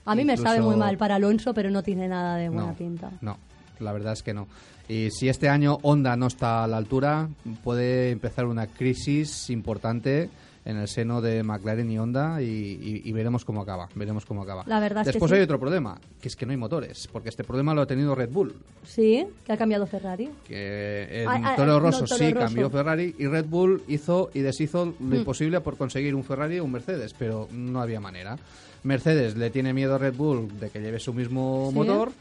S9: A mí me sabe muy mal para Alonso, pero no tiene nada de buena
S7: No,
S9: pinta.
S7: No, la verdad es que no. Y si este año Honda no está a la altura, puede empezar una crisis importante en el seno de McLaren y Honda y, y- y veremos cómo acaba. Veremos cómo acaba.
S9: La verdad es que
S7: Después
S9: sí.
S7: hay otro problema, que es que no hay motores, porque este problema lo ha tenido Red Bull.
S9: Sí, que ha cambiado Ferrari.
S7: Que en
S9: Ah, ah,
S7: Toro
S9: no,
S7: Rosso
S9: Toro
S7: sí
S9: Rosso.
S7: cambió Ferrari y Red Bull hizo y deshizo lo
S9: Mm.
S7: imposible por conseguir un Ferrari o un Mercedes, pero no había manera. Mercedes le tiene miedo a Red Bull de que lleve su mismo
S9: Sí.
S7: motor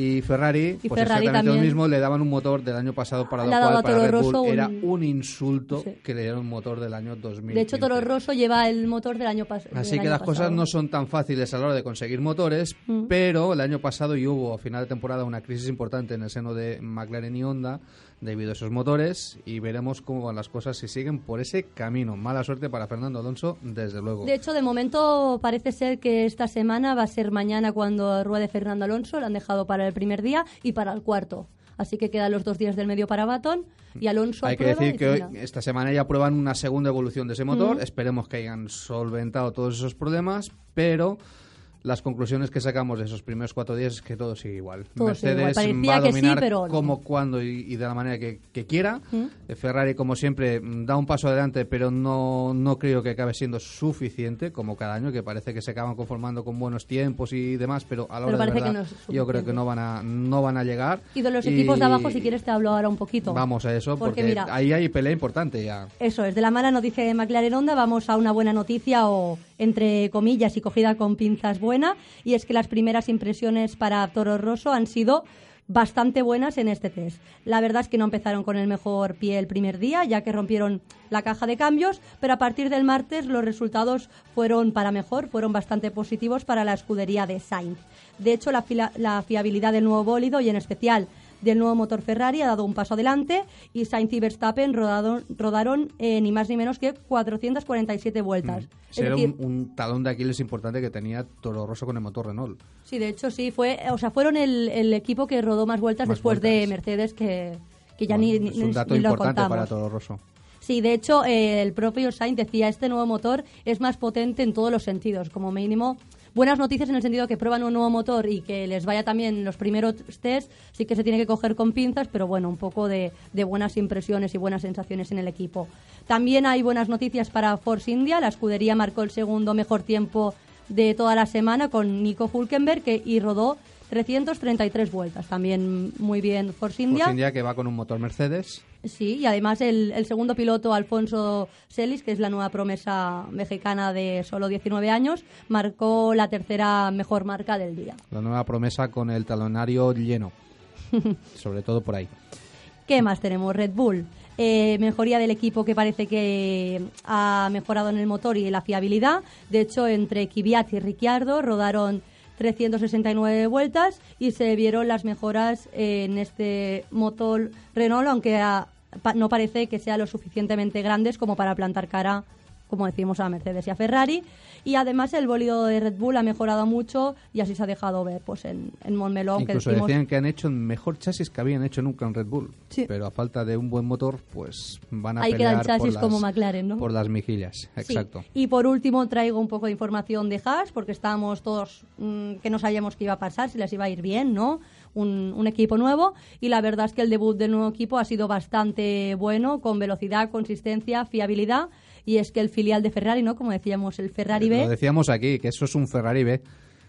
S7: y Ferrari,
S9: Y
S7: pues
S9: Ferrari
S7: exactamente lo mismo, le daban un motor del año pasado para lo cual para Red Bull era
S9: un-
S7: insulto
S9: Sí.
S7: que le dieran un motor del año 2000.
S9: De hecho, Toro Rosso lleva el motor del año pasado.
S7: Así que las cosas no son tan fáciles a la hora de conseguir motores,
S9: Mm.
S7: pero el año pasado y hubo a final de temporada una crisis importante en el seno de McLaren y Honda debido a esos motores y veremos cómo van las cosas si siguen por ese camino. Mala suerte para Fernando Alonso, desde luego.
S9: De hecho, de momento parece ser que esta semana va a ser mañana cuando ruede Fernando Alonso. Lo han dejado para el primer día y para el cuarto. Así que quedan los dos días del medio para Baton y Alonso
S7: Hay que decir que hoy, esta semana ya prueban una segunda evolución de ese motor. Esperemos que hayan solventado todos esos problemas, pero las conclusiones que sacamos de esos primeros cuatro días es que todo sigue igual.
S9: Todo sigue igual.
S7: Mercedes va a
S9: que sí,
S7: dominar
S9: pero
S7: como, cuando y, y de la manera que, que quiera.
S9: ¿Mm?
S7: Eh, Ferrari, como siempre, mm, da un paso adelante, pero no, no creo que acabe siendo suficiente, como cada año, que parece que se acaban conformando con buenos tiempos y demás, pero a la
S9: Pero
S7: hora de verdad,
S9: no
S7: yo creo que no van a, no van a llegar.
S9: Y de los equipos de abajo, si quieres, te hablo ahora un poquito.
S7: Vamos a eso,
S9: Porque
S7: porque,
S9: mira-
S7: ahí hay pelea importante ya.
S9: Eso es, de la mala noticia de McLaren Honda vamos a una buena noticia o entre comillas y cogida con pinzas buena y es que las primeras impresiones para Toro Rosso han sido bastante buenas en este test. La verdad es que no empezaron con el mejor pie el primer día, ya que rompieron la caja de cambios, pero a partir del martes los resultados fueron para mejor, fueron bastante positivos para la escudería de Sainz. De hecho, la, la fiabilidad del nuevo bólido y en especial del nuevo motor Ferrari ha dado un paso adelante y Sainz y Verstappen rodaron, rodaron eh, ni más ni menos que 447 vueltas. Es
S7: Será
S9: decir,
S7: un, un talón de Aquiles importante que tenía Toro Rosso con el motor Renault.
S9: sí, de hecho sí, fue, o sea, fueron el, el equipo que rodó más vueltas
S7: Más
S9: después de Mercedes que, que ya ni, ni-
S7: Es un dato
S9: ni lo
S7: importante
S9: contamos.
S7: para Toro Rosso.
S9: Sí, de hecho, eh, el propio Sainz decía, este nuevo motor es más potente en todos los sentidos, como mínimo. Buenas noticias en el sentido que prueban un nuevo motor y que les vaya también los primeros test, sí que se tiene que coger con pinzas, pero bueno, un poco de, de buenas impresiones y buenas sensaciones en el equipo. También hay buenas noticias para Force India, la escudería marcó el segundo mejor tiempo de toda la semana con Nico Hulkenberg que, y rodó 333 vueltas. También muy bien Force India.
S7: Force India que va con un motor Mercedes.
S9: Sí, y además el, el segundo piloto, Alfonso Celis, que es la nueva promesa mexicana de solo 19 años, marcó la tercera mejor marca del día.
S7: La nueva promesa con el talonario lleno. <laughs> Sobre todo por ahí.
S9: ¿Qué más tenemos? Red Bull. Eh, mejoría del equipo que parece que ha mejorado en el motor y en la fiabilidad. De hecho, entre Kvyat y Ricciardo rodaron 369 vueltas y se vieron las mejoras en este motor Renault, aunque a- pa- no parece que sea lo suficientemente grandes como para plantar cara, como decimos, a Mercedes y a Ferrari. Y además el bólido de Red Bull ha mejorado mucho y así se ha dejado ver pues en, en Montmeló,
S7: Incluso
S9: decimos...
S7: decían que han hecho el mejor chasis que habían hecho nunca en Red Bull.
S9: Sí.
S7: Pero a falta de un buen motor, pues van a
S9: Ahí
S7: pelear
S9: quedan chasis
S7: por las,
S9: como McLaren, ¿no?
S7: por las mejillas.
S9: Sí.
S7: Exacto.
S9: Y por último traigo un poco de información de Haas, porque estábamos todos mm, que no sabíamos qué iba a pasar, si les iba a ir bien, ¿no? Un, un equipo nuevo y la verdad es que el debut del nuevo equipo ha sido bastante bueno, con velocidad, consistencia, fiabilidad y es que el filial de Ferrari, ¿no? Como decíamos, el Ferrari B,
S7: Lo decíamos aquí, que eso es un Ferrari B.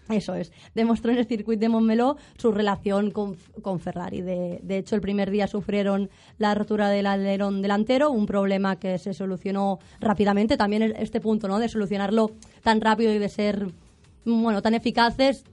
S9: eso es. Demostró en el circuito de Montmeló su relación con, con Ferrari. De, de hecho, el primer día sufrieron la rotura del alerón delantero, un problema que se solucionó rápidamente. También es- este punto, ¿no? De solucionarlo tan rápido y de ser, bueno, tan eficaces,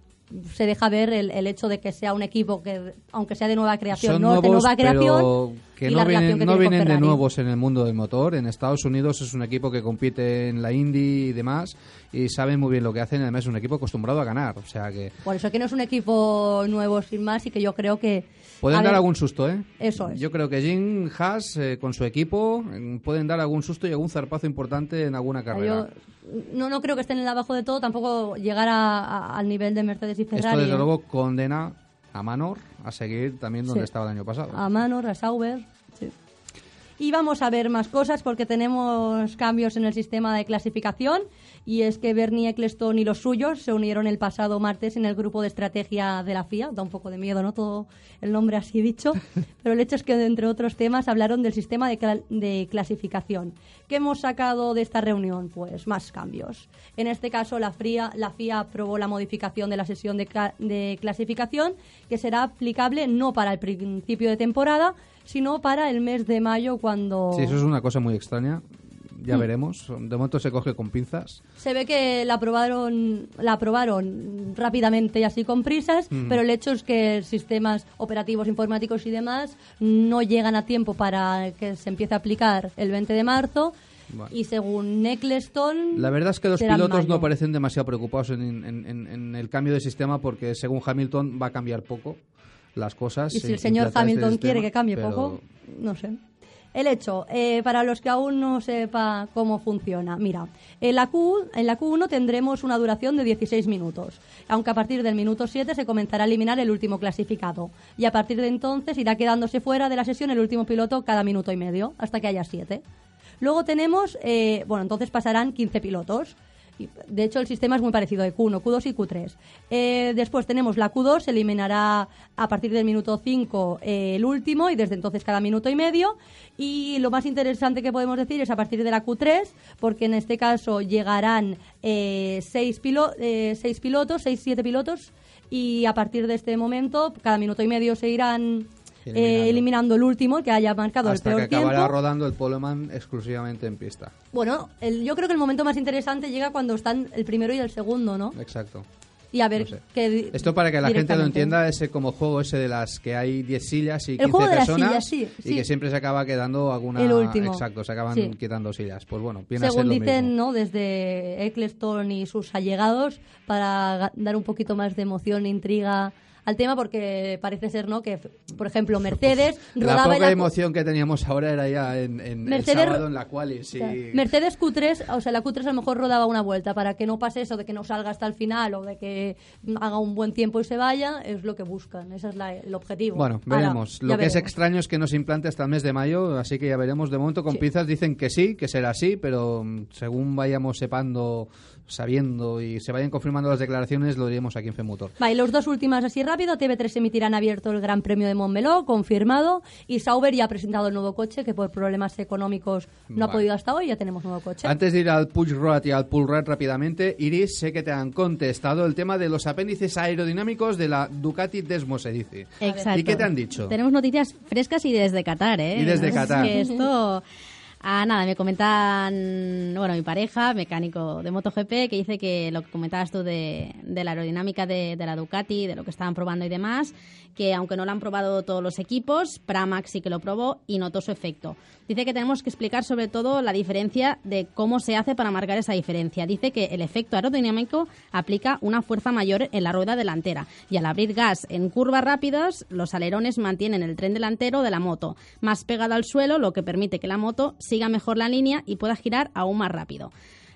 S9: se deja ver el, el hecho de que sea un equipo que, aunque sea de nueva creación,
S7: Son
S9: no de
S7: nuevos,
S9: nueva creación,
S7: que
S9: y
S7: no
S9: la
S7: vienen,
S9: que
S7: no vienen de nuevos en el mundo del motor. En Estados Unidos es un equipo que compite en la Indy y demás y saben muy bien lo que hacen. Además es un equipo acostumbrado a ganar. O sea que
S9: Por eso que no es un equipo nuevo sin más y que yo creo que...
S7: pueden
S9: a
S7: dar
S9: ver,
S7: algún susto, ¿eh?
S9: Eso es.
S7: Yo creo que Jim Haas eh, con su equipo eh, pueden dar algún susto y algún zarpazo importante en alguna carrera.
S9: Yo no, no creo que estén en el abajo de todo, tampoco llegar a- a- al nivel de Mercedes y Ferrari.
S7: Esto desde
S9: ¿eh?
S7: luego condena a Manor a seguir también donde
S9: Sí.
S7: estaba el año pasado.
S9: A Manor, a Sauber. sí. Y vamos a ver más cosas porque tenemos cambios en el sistema de clasificación y es que Bernie Eccleston y los suyos se unieron el pasado martes en el grupo de estrategia de la FIA. Da un poco de miedo, ¿no? Todo el nombre así dicho. <laughs> Pero el hecho es que, entre otros temas, hablaron del sistema de, cla- de clasificación. ¿Qué hemos sacado de esta reunión? Pues más cambios. En este caso, la FIA, la FIA aprobó la modificación de la sesión de, de clasificación que será aplicable no para el principio de temporada, sino para el mes de mayo cuando...
S7: Sí, eso es una cosa muy extraña. Ya
S9: Mm.
S7: veremos. De momento se coge con pinzas.
S9: Se ve que la aprobaron, la aprobaron rápidamente y así con prisas,
S7: Mm.
S9: pero el hecho es que sistemas operativos informáticos y demás no llegan a tiempo para que se empiece a aplicar el 20 de marzo.
S7: Bueno.
S9: Y según Eccleston...
S7: La verdad es que los pilotos
S9: mayo.
S7: no parecen demasiado preocupados en, en- en- en el cambio de sistema porque según Hamilton va a cambiar poco las cosas.
S9: Y si el señor
S7: implantar este
S9: Hamilton quiere que cambie
S7: pero
S9: poco, no sé. El hecho, eh, para los que aún no sepa cómo funciona, mira, en la, Q, en la Q1 tendremos una duración de 16 minutos, aunque a partir del minuto 7 se comenzará a eliminar el último clasificado, y a partir de entonces irá quedándose fuera de la sesión el último piloto cada minuto y medio, hasta que haya 7. Luego tenemos, eh, bueno, entonces pasarán 15 pilotos. De hecho, el sistema es muy parecido de Q1, Q2 y Q3. Eh, después tenemos la Q2, se eliminará a partir del minuto 5 eh, el último y desde entonces cada minuto y medio. Y lo más interesante que podemos decir es a partir de la Q3, porque en este caso llegarán eh, seis, pilo- eh, seis pilotos, seis, siete pilotos, y a partir de este momento, cada minuto y medio se irán eh,
S7: Eliminando.
S9: el último, el que haya marcado
S7: Hasta
S9: el
S7: que
S9: peor tiempo.
S7: acabará rodando el poleman exclusivamente en pista.
S9: Bueno, el- yo creo que el momento más interesante llega cuando están el primero y el segundo, ¿no?
S7: Exacto.
S9: Y a ver
S7: No sé. Esto para que la gente lo entienda, ese como juego ese de las que hay 10 sillas y
S9: El
S7: 15
S9: juego de las
S7: personas
S9: sillas, sí,
S7: y que siempre se acaba quedando alguna...
S9: El último.
S7: Exacto, se acaban
S9: Sí.
S7: quitando sillas. Pues bueno, viene a ser
S9: Según
S7: lo
S9: dicen,
S7: mismo.
S9: ¿no? Desde Eccleston y sus allegados, para dar un poquito más de emoción e intriga al tema, porque parece ser, ¿no? Que, por ejemplo, Mercedes <laughs>
S7: La
S9: rodaba
S7: poca
S9: en la-
S7: emoción que teníamos ahora era ya en, en
S9: Mercedes-
S7: el sábado en la quali. Sí.
S9: Mercedes Q3, o sea, la Q3 a lo mejor rodaba una vuelta para que no pase eso de que no salga hasta el final o de que haga un buen tiempo y se vaya, es lo que buscan, ese es la- el objetivo.
S7: Bueno, veremos. Lo que es extraño es que no se implante hasta el mes de mayo, así que ya veremos. De momento con
S9: Sí.
S7: pinzas dicen que sí, que será así, pero mm, según vayamos sepando, sabiendo y se vayan confirmando las declaraciones, lo diremos aquí en FEMUTOR.
S9: Vale, los dos últimas así rápido. TV3 emitirán abierto el Gran Premio de Montmeló, confirmado. Y Sauber ya ha presentado el nuevo coche, que por problemas económicos no ha podido hasta hoy. Ya tenemos nuevo coche.
S7: Antes de ir al push rod y al pull rod rápidamente, Iris, sé que te han contestado el tema de los apéndices aerodinámicos de la Ducati Desmo, se dice.
S10: Exacto.
S7: ¿Y qué te han dicho?
S10: Tenemos noticias frescas y desde Qatar, ¿eh?
S7: Y desde
S10: Es
S7: Qatar.
S10: que esto... <laughs> Ah, nada, me comentan, bueno, mi pareja, mecánico de MotoGP, que dice que lo que comentabas tú de, la aerodinámica de, de la Ducati, de lo que estaban probando y demás, que aunque no lo han probado todos los equipos, Pramac sí que lo probó y notó su efecto. Dice que tenemos que explicar sobre todo la diferencia de cómo se hace para marcar esa diferencia. Dice que el efecto aerodinámico aplica una fuerza mayor en la rueda delantera y al abrir gas en curvas rápidas, los alerones mantienen el tren delantero de la moto más pegado al suelo, lo que permite que la moto siga mejor la línea y pueda girar aún más rápido.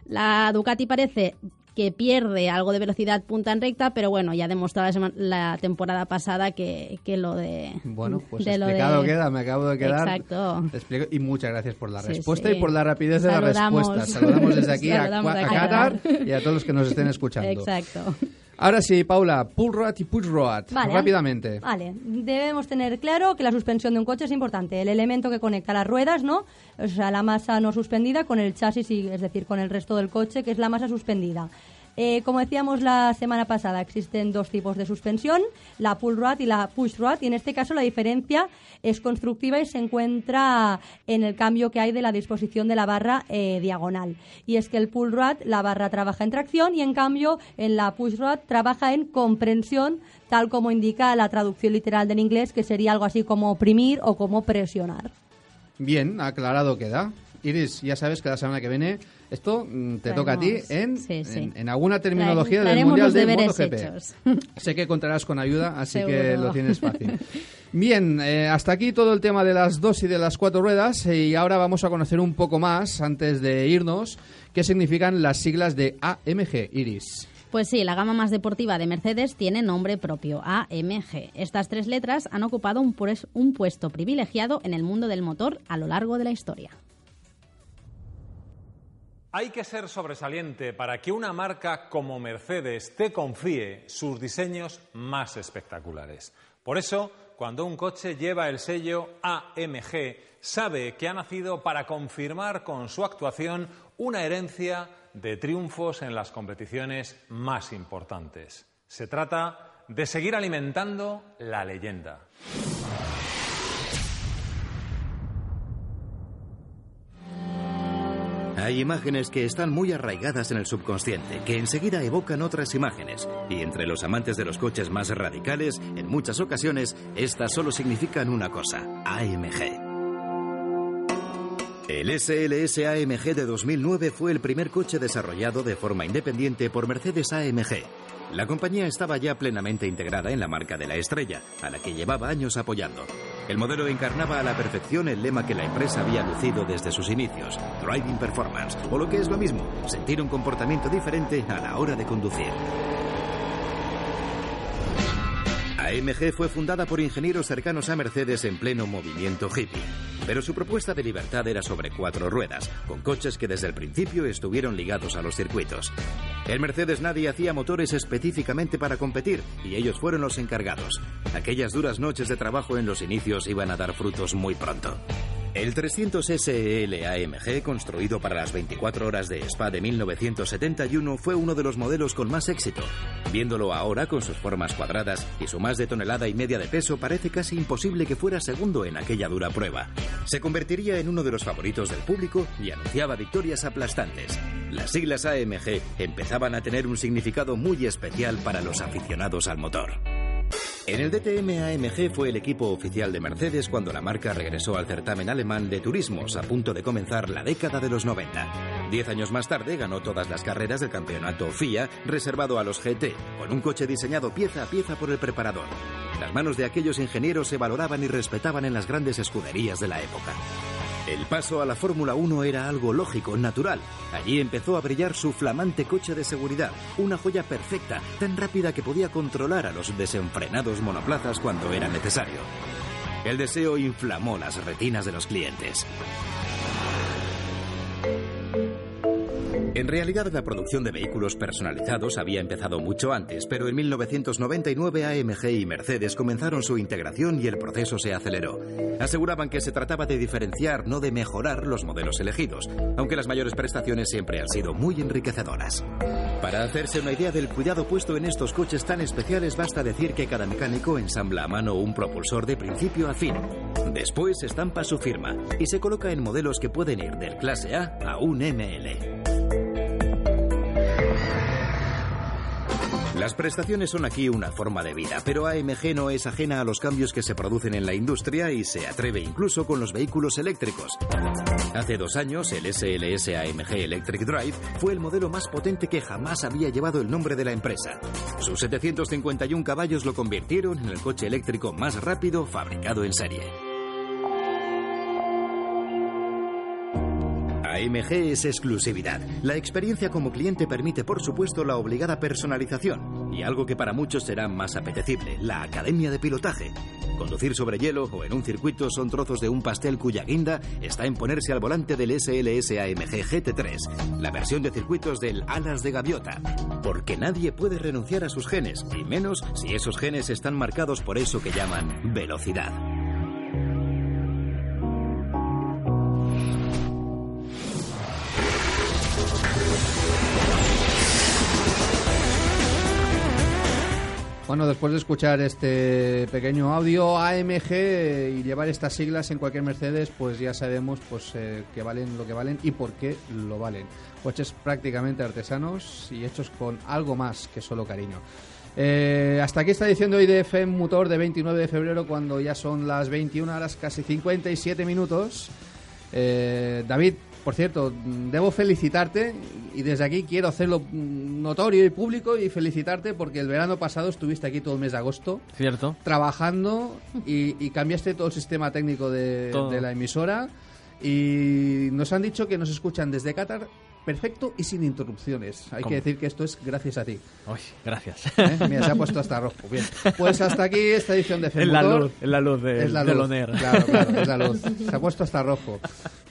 S10: La Ducati parece que pierde algo de velocidad punta en recta, pero bueno, ya ha demostrado la, la temporada pasada que, que lo de...
S7: Bueno, pues
S10: de lo
S7: explicado
S10: de-
S7: queda, me acabo de quedar.
S10: Exacto.
S7: Explico- y muchas gracias por la respuesta
S10: sí.
S7: y por la rapidez de la respuesta. Saludamos desde aquí <laughs> a,
S10: Saludamos
S7: a
S10: a
S7: Qatar
S10: Qatar.
S7: y a todos los que nos estén escuchando.
S10: Exacto.
S7: Ahora sí, Paula, pull rod y push rod.
S9: Vale.
S7: Rápidamente.
S9: Vale, debemos tener claro que la suspensión de un coche es importante. El elemento que conecta las ruedas, ¿no? O sea, la masa no suspendida con el chasis, y, es decir, con el resto del coche, que es la masa suspendida. Eh, como decíamos la semana pasada, existen dos tipos de suspensión, la pull rod y la push rod, y en este caso la diferencia es constructiva y se encuentra en el cambio que hay de la disposición de la barra eh, diagonal. Y es que el pull rod, la barra trabaja en tracción y en cambio en la push rod trabaja en comprensión, tal como indica la traducción literal del inglés, que sería algo así como oprimir o como presionar.
S7: Bien, aclarado queda. Iris, ya sabes que la semana que viene esto mm, te toca a ti en,
S10: sí, sí.
S7: en, en alguna terminología del Mundial de MotoGP.
S10: hechos. <laughs>
S7: Sé que contarás con ayuda, así que lo tienes fácil. Bien, eh, hasta aquí todo el tema de las dos y de las cuatro ruedas y ahora vamos a conocer un poco más, antes de irnos, qué significan las siglas de AMG, Iris.
S10: Pues sí, la gama más deportiva de Mercedes tiene nombre propio, AMG. Estas tres letras han ocupado un, pues- un puesto privilegiado en el mundo del motor a lo largo de la historia.
S14: Hay que ser sobresaliente para que una marca como Mercedes te confíe sus diseños más espectaculares. Por eso, cuando un coche lleva el sello AMG, sabe que ha nacido para confirmar con su actuación una herencia de triunfos en las competiciones más importantes. Se trata de seguir alimentando la leyenda.
S15: Hay imágenes que están muy arraigadas en el subconsciente, que enseguida evocan otras imágenes. Y entre los amantes de los coches más radicales, en muchas ocasiones, estas solo significan una cosa, AMG. El SLS AMG de 2009 fue el primer coche desarrollado de forma independiente por Mercedes AMG. La compañía estaba ya plenamente integrada en la marca de la estrella, a la que llevaba años apoyando. El modelo encarnaba a la perfección el lema que la empresa había lucido desde sus inicios, Driving Performance, o lo que es lo mismo, sentir un comportamiento diferente a la hora de conducir. AMG fue fundada por ingenieros cercanos a Mercedes en pleno movimiento hippie, pero su propuesta de libertad era sobre cuatro ruedas, con coches que desde el principio estuvieron ligados a los circuitos. En Mercedes nadie hacía motores específicamente para competir y ellos fueron los encargados. Aquellas duras noches de trabajo en los inicios iban a dar frutos muy pronto. El 300 SEL AMG, construido para las 24 horas de Spa de 1971, fue uno de los modelos con más éxito. Viéndolo ahora con sus formas cuadradas y su más de tonelada y media de peso, parece casi imposible que fuera segundo en aquella dura prueba. Se convertiría en uno de los favoritos del público y anunciaba victorias aplastantes. Las siglas AMG empezaban a tener un significado muy especial para los aficionados al motor. En el DTM AMG fue el equipo oficial de Mercedes cuando la marca regresó al certamen alemán de turismos a punto de comenzar la década de los 90. Diez años más tarde ganó todas las carreras del campeonato FIA reservado a los GT, con un coche diseñado pieza a pieza por el preparador. Las manos de aquellos ingenieros se valoraban y respetaban en las grandes escuderías de la época. El paso a la Fórmula 1 era algo lógico, natural. Allí empezó a brillar su flamante coche de seguridad, una joya perfecta, tan rápida que podía controlar a los desenfrenados monoplazas cuando era necesario. El deseo inflamó las retinas de los clientes. En realidad la producción de vehículos personalizados había empezado mucho antes, pero en 1999 AMG y Mercedes comenzaron su integración y el proceso se aceleró. Aseguraban que se trataba de diferenciar, no de mejorar los modelos elegidos, aunque las mayores prestaciones siempre han sido muy enriquecedoras. Para hacerse una idea del cuidado puesto en estos coches tan especiales, basta decir que cada mecánico ensambla a mano un propulsor de principio a fin. Después estampa su firma y se coloca en modelos que pueden ir del clase A a un ML. Las prestaciones son aquí una forma de vida, pero AMG no es ajena a los cambios que se producen en la industria y se atreve incluso con los vehículos eléctricos. Hace dos años, el SLS AMG Electric Drive fue el modelo más potente que jamás había llevado el nombre de la empresa. Sus 751 caballos lo convirtieron en el coche eléctrico más rápido fabricado en serie. AMG es exclusividad. La experiencia como cliente permite, por supuesto, la obligada personalización y algo que para muchos será más apetecible, la academia de pilotaje. Conducir sobre hielo o en un circuito son trozos de un pastel cuya guinda está en ponerse al volante del SLS AMG GT3, la versión de circuitos del Alas de Gaviota. Porque nadie puede renunciar a sus genes, y menos si esos genes están marcados por eso que llaman velocidad.
S7: Bueno, después de escuchar este pequeño audio AMG y llevar estas siglas en cualquier Mercedes, pues ya sabemos pues eh, que valen lo que valen y por qué lo valen. Coches prácticamente artesanos y hechos con algo más que solo cariño. Eh, hasta aquí esta edición de hoy de FM Motor de 29 de febrero, cuando ya son las 21 horas, casi 57 minutos. Eh, David, por cierto, debo felicitarte y desde aquí quiero hacerlo notorio y público y felicitarte porque el verano pasado estuviste aquí todo el mes de agosto.
S8: Cierto.
S7: Trabajando y, y cambiaste todo el sistema técnico de, de la emisora y nos han dicho que nos escuchan desde Qatar perfecto y sin interrupciones. Hay
S8: ¿Cómo?
S7: que decir que esto es gracias a ti.
S8: Uy, gracias.
S7: ¿Eh? Mira, se ha puesto hasta rojo. Bien. Pues hasta aquí esta edición de
S8: Es la
S7: Femotor.
S8: luz, es la luz de-
S7: Es la luz. Claro, claro, es la luz. Se ha puesto hasta rojo.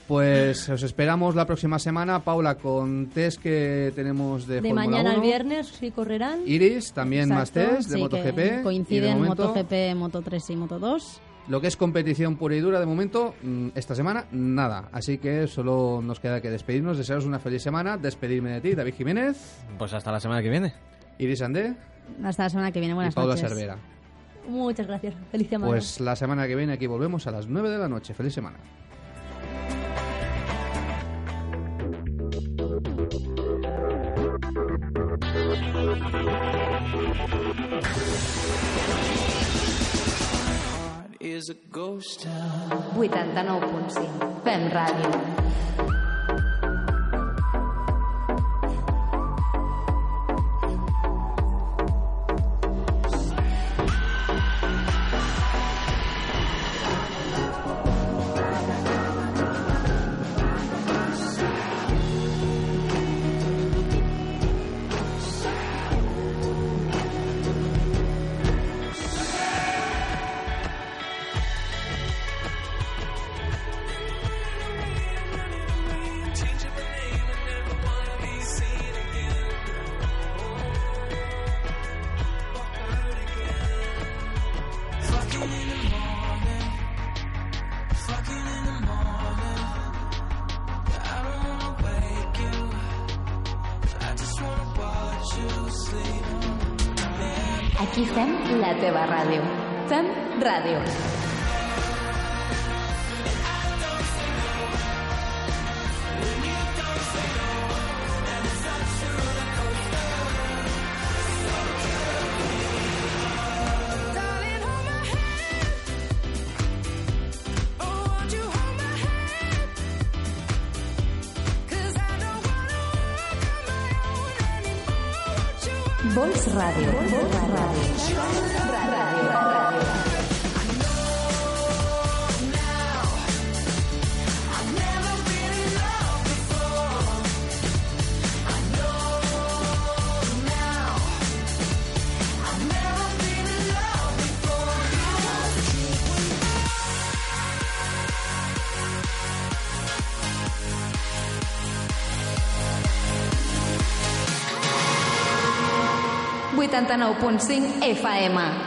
S7: Pues os esperamos la próxima semana, Paula, con test que tenemos de,
S9: De
S7: Fórmula
S9: mañana al
S7: 1.
S9: viernes sí correrán.
S7: Iris, también más
S10: Exacto,
S7: test de
S10: sí,
S7: MotoGP. de
S10: Coinciden
S7: momento,
S10: MotoGP, Moto 3 y Moto 2.
S7: Lo que es competición pura y dura, de momento, mm, esta semana, nada. Así que solo nos queda que despedirnos, desearos una feliz semana, despedirme de ti, David Jiménez.
S8: Pues hasta la semana que viene.
S7: Iris Andé
S10: Hasta la semana que viene. Buenas
S7: y Paula
S10: noches.
S7: Cervera.
S9: Muchas gracias. Feliz semana.
S7: Pues la semana que viene aquí volvemos a las 9 de la noche. Feliz semana.
S3: 89.5. Fem ràdio.
S6: Fem la teva ràdio. 99.5 FM.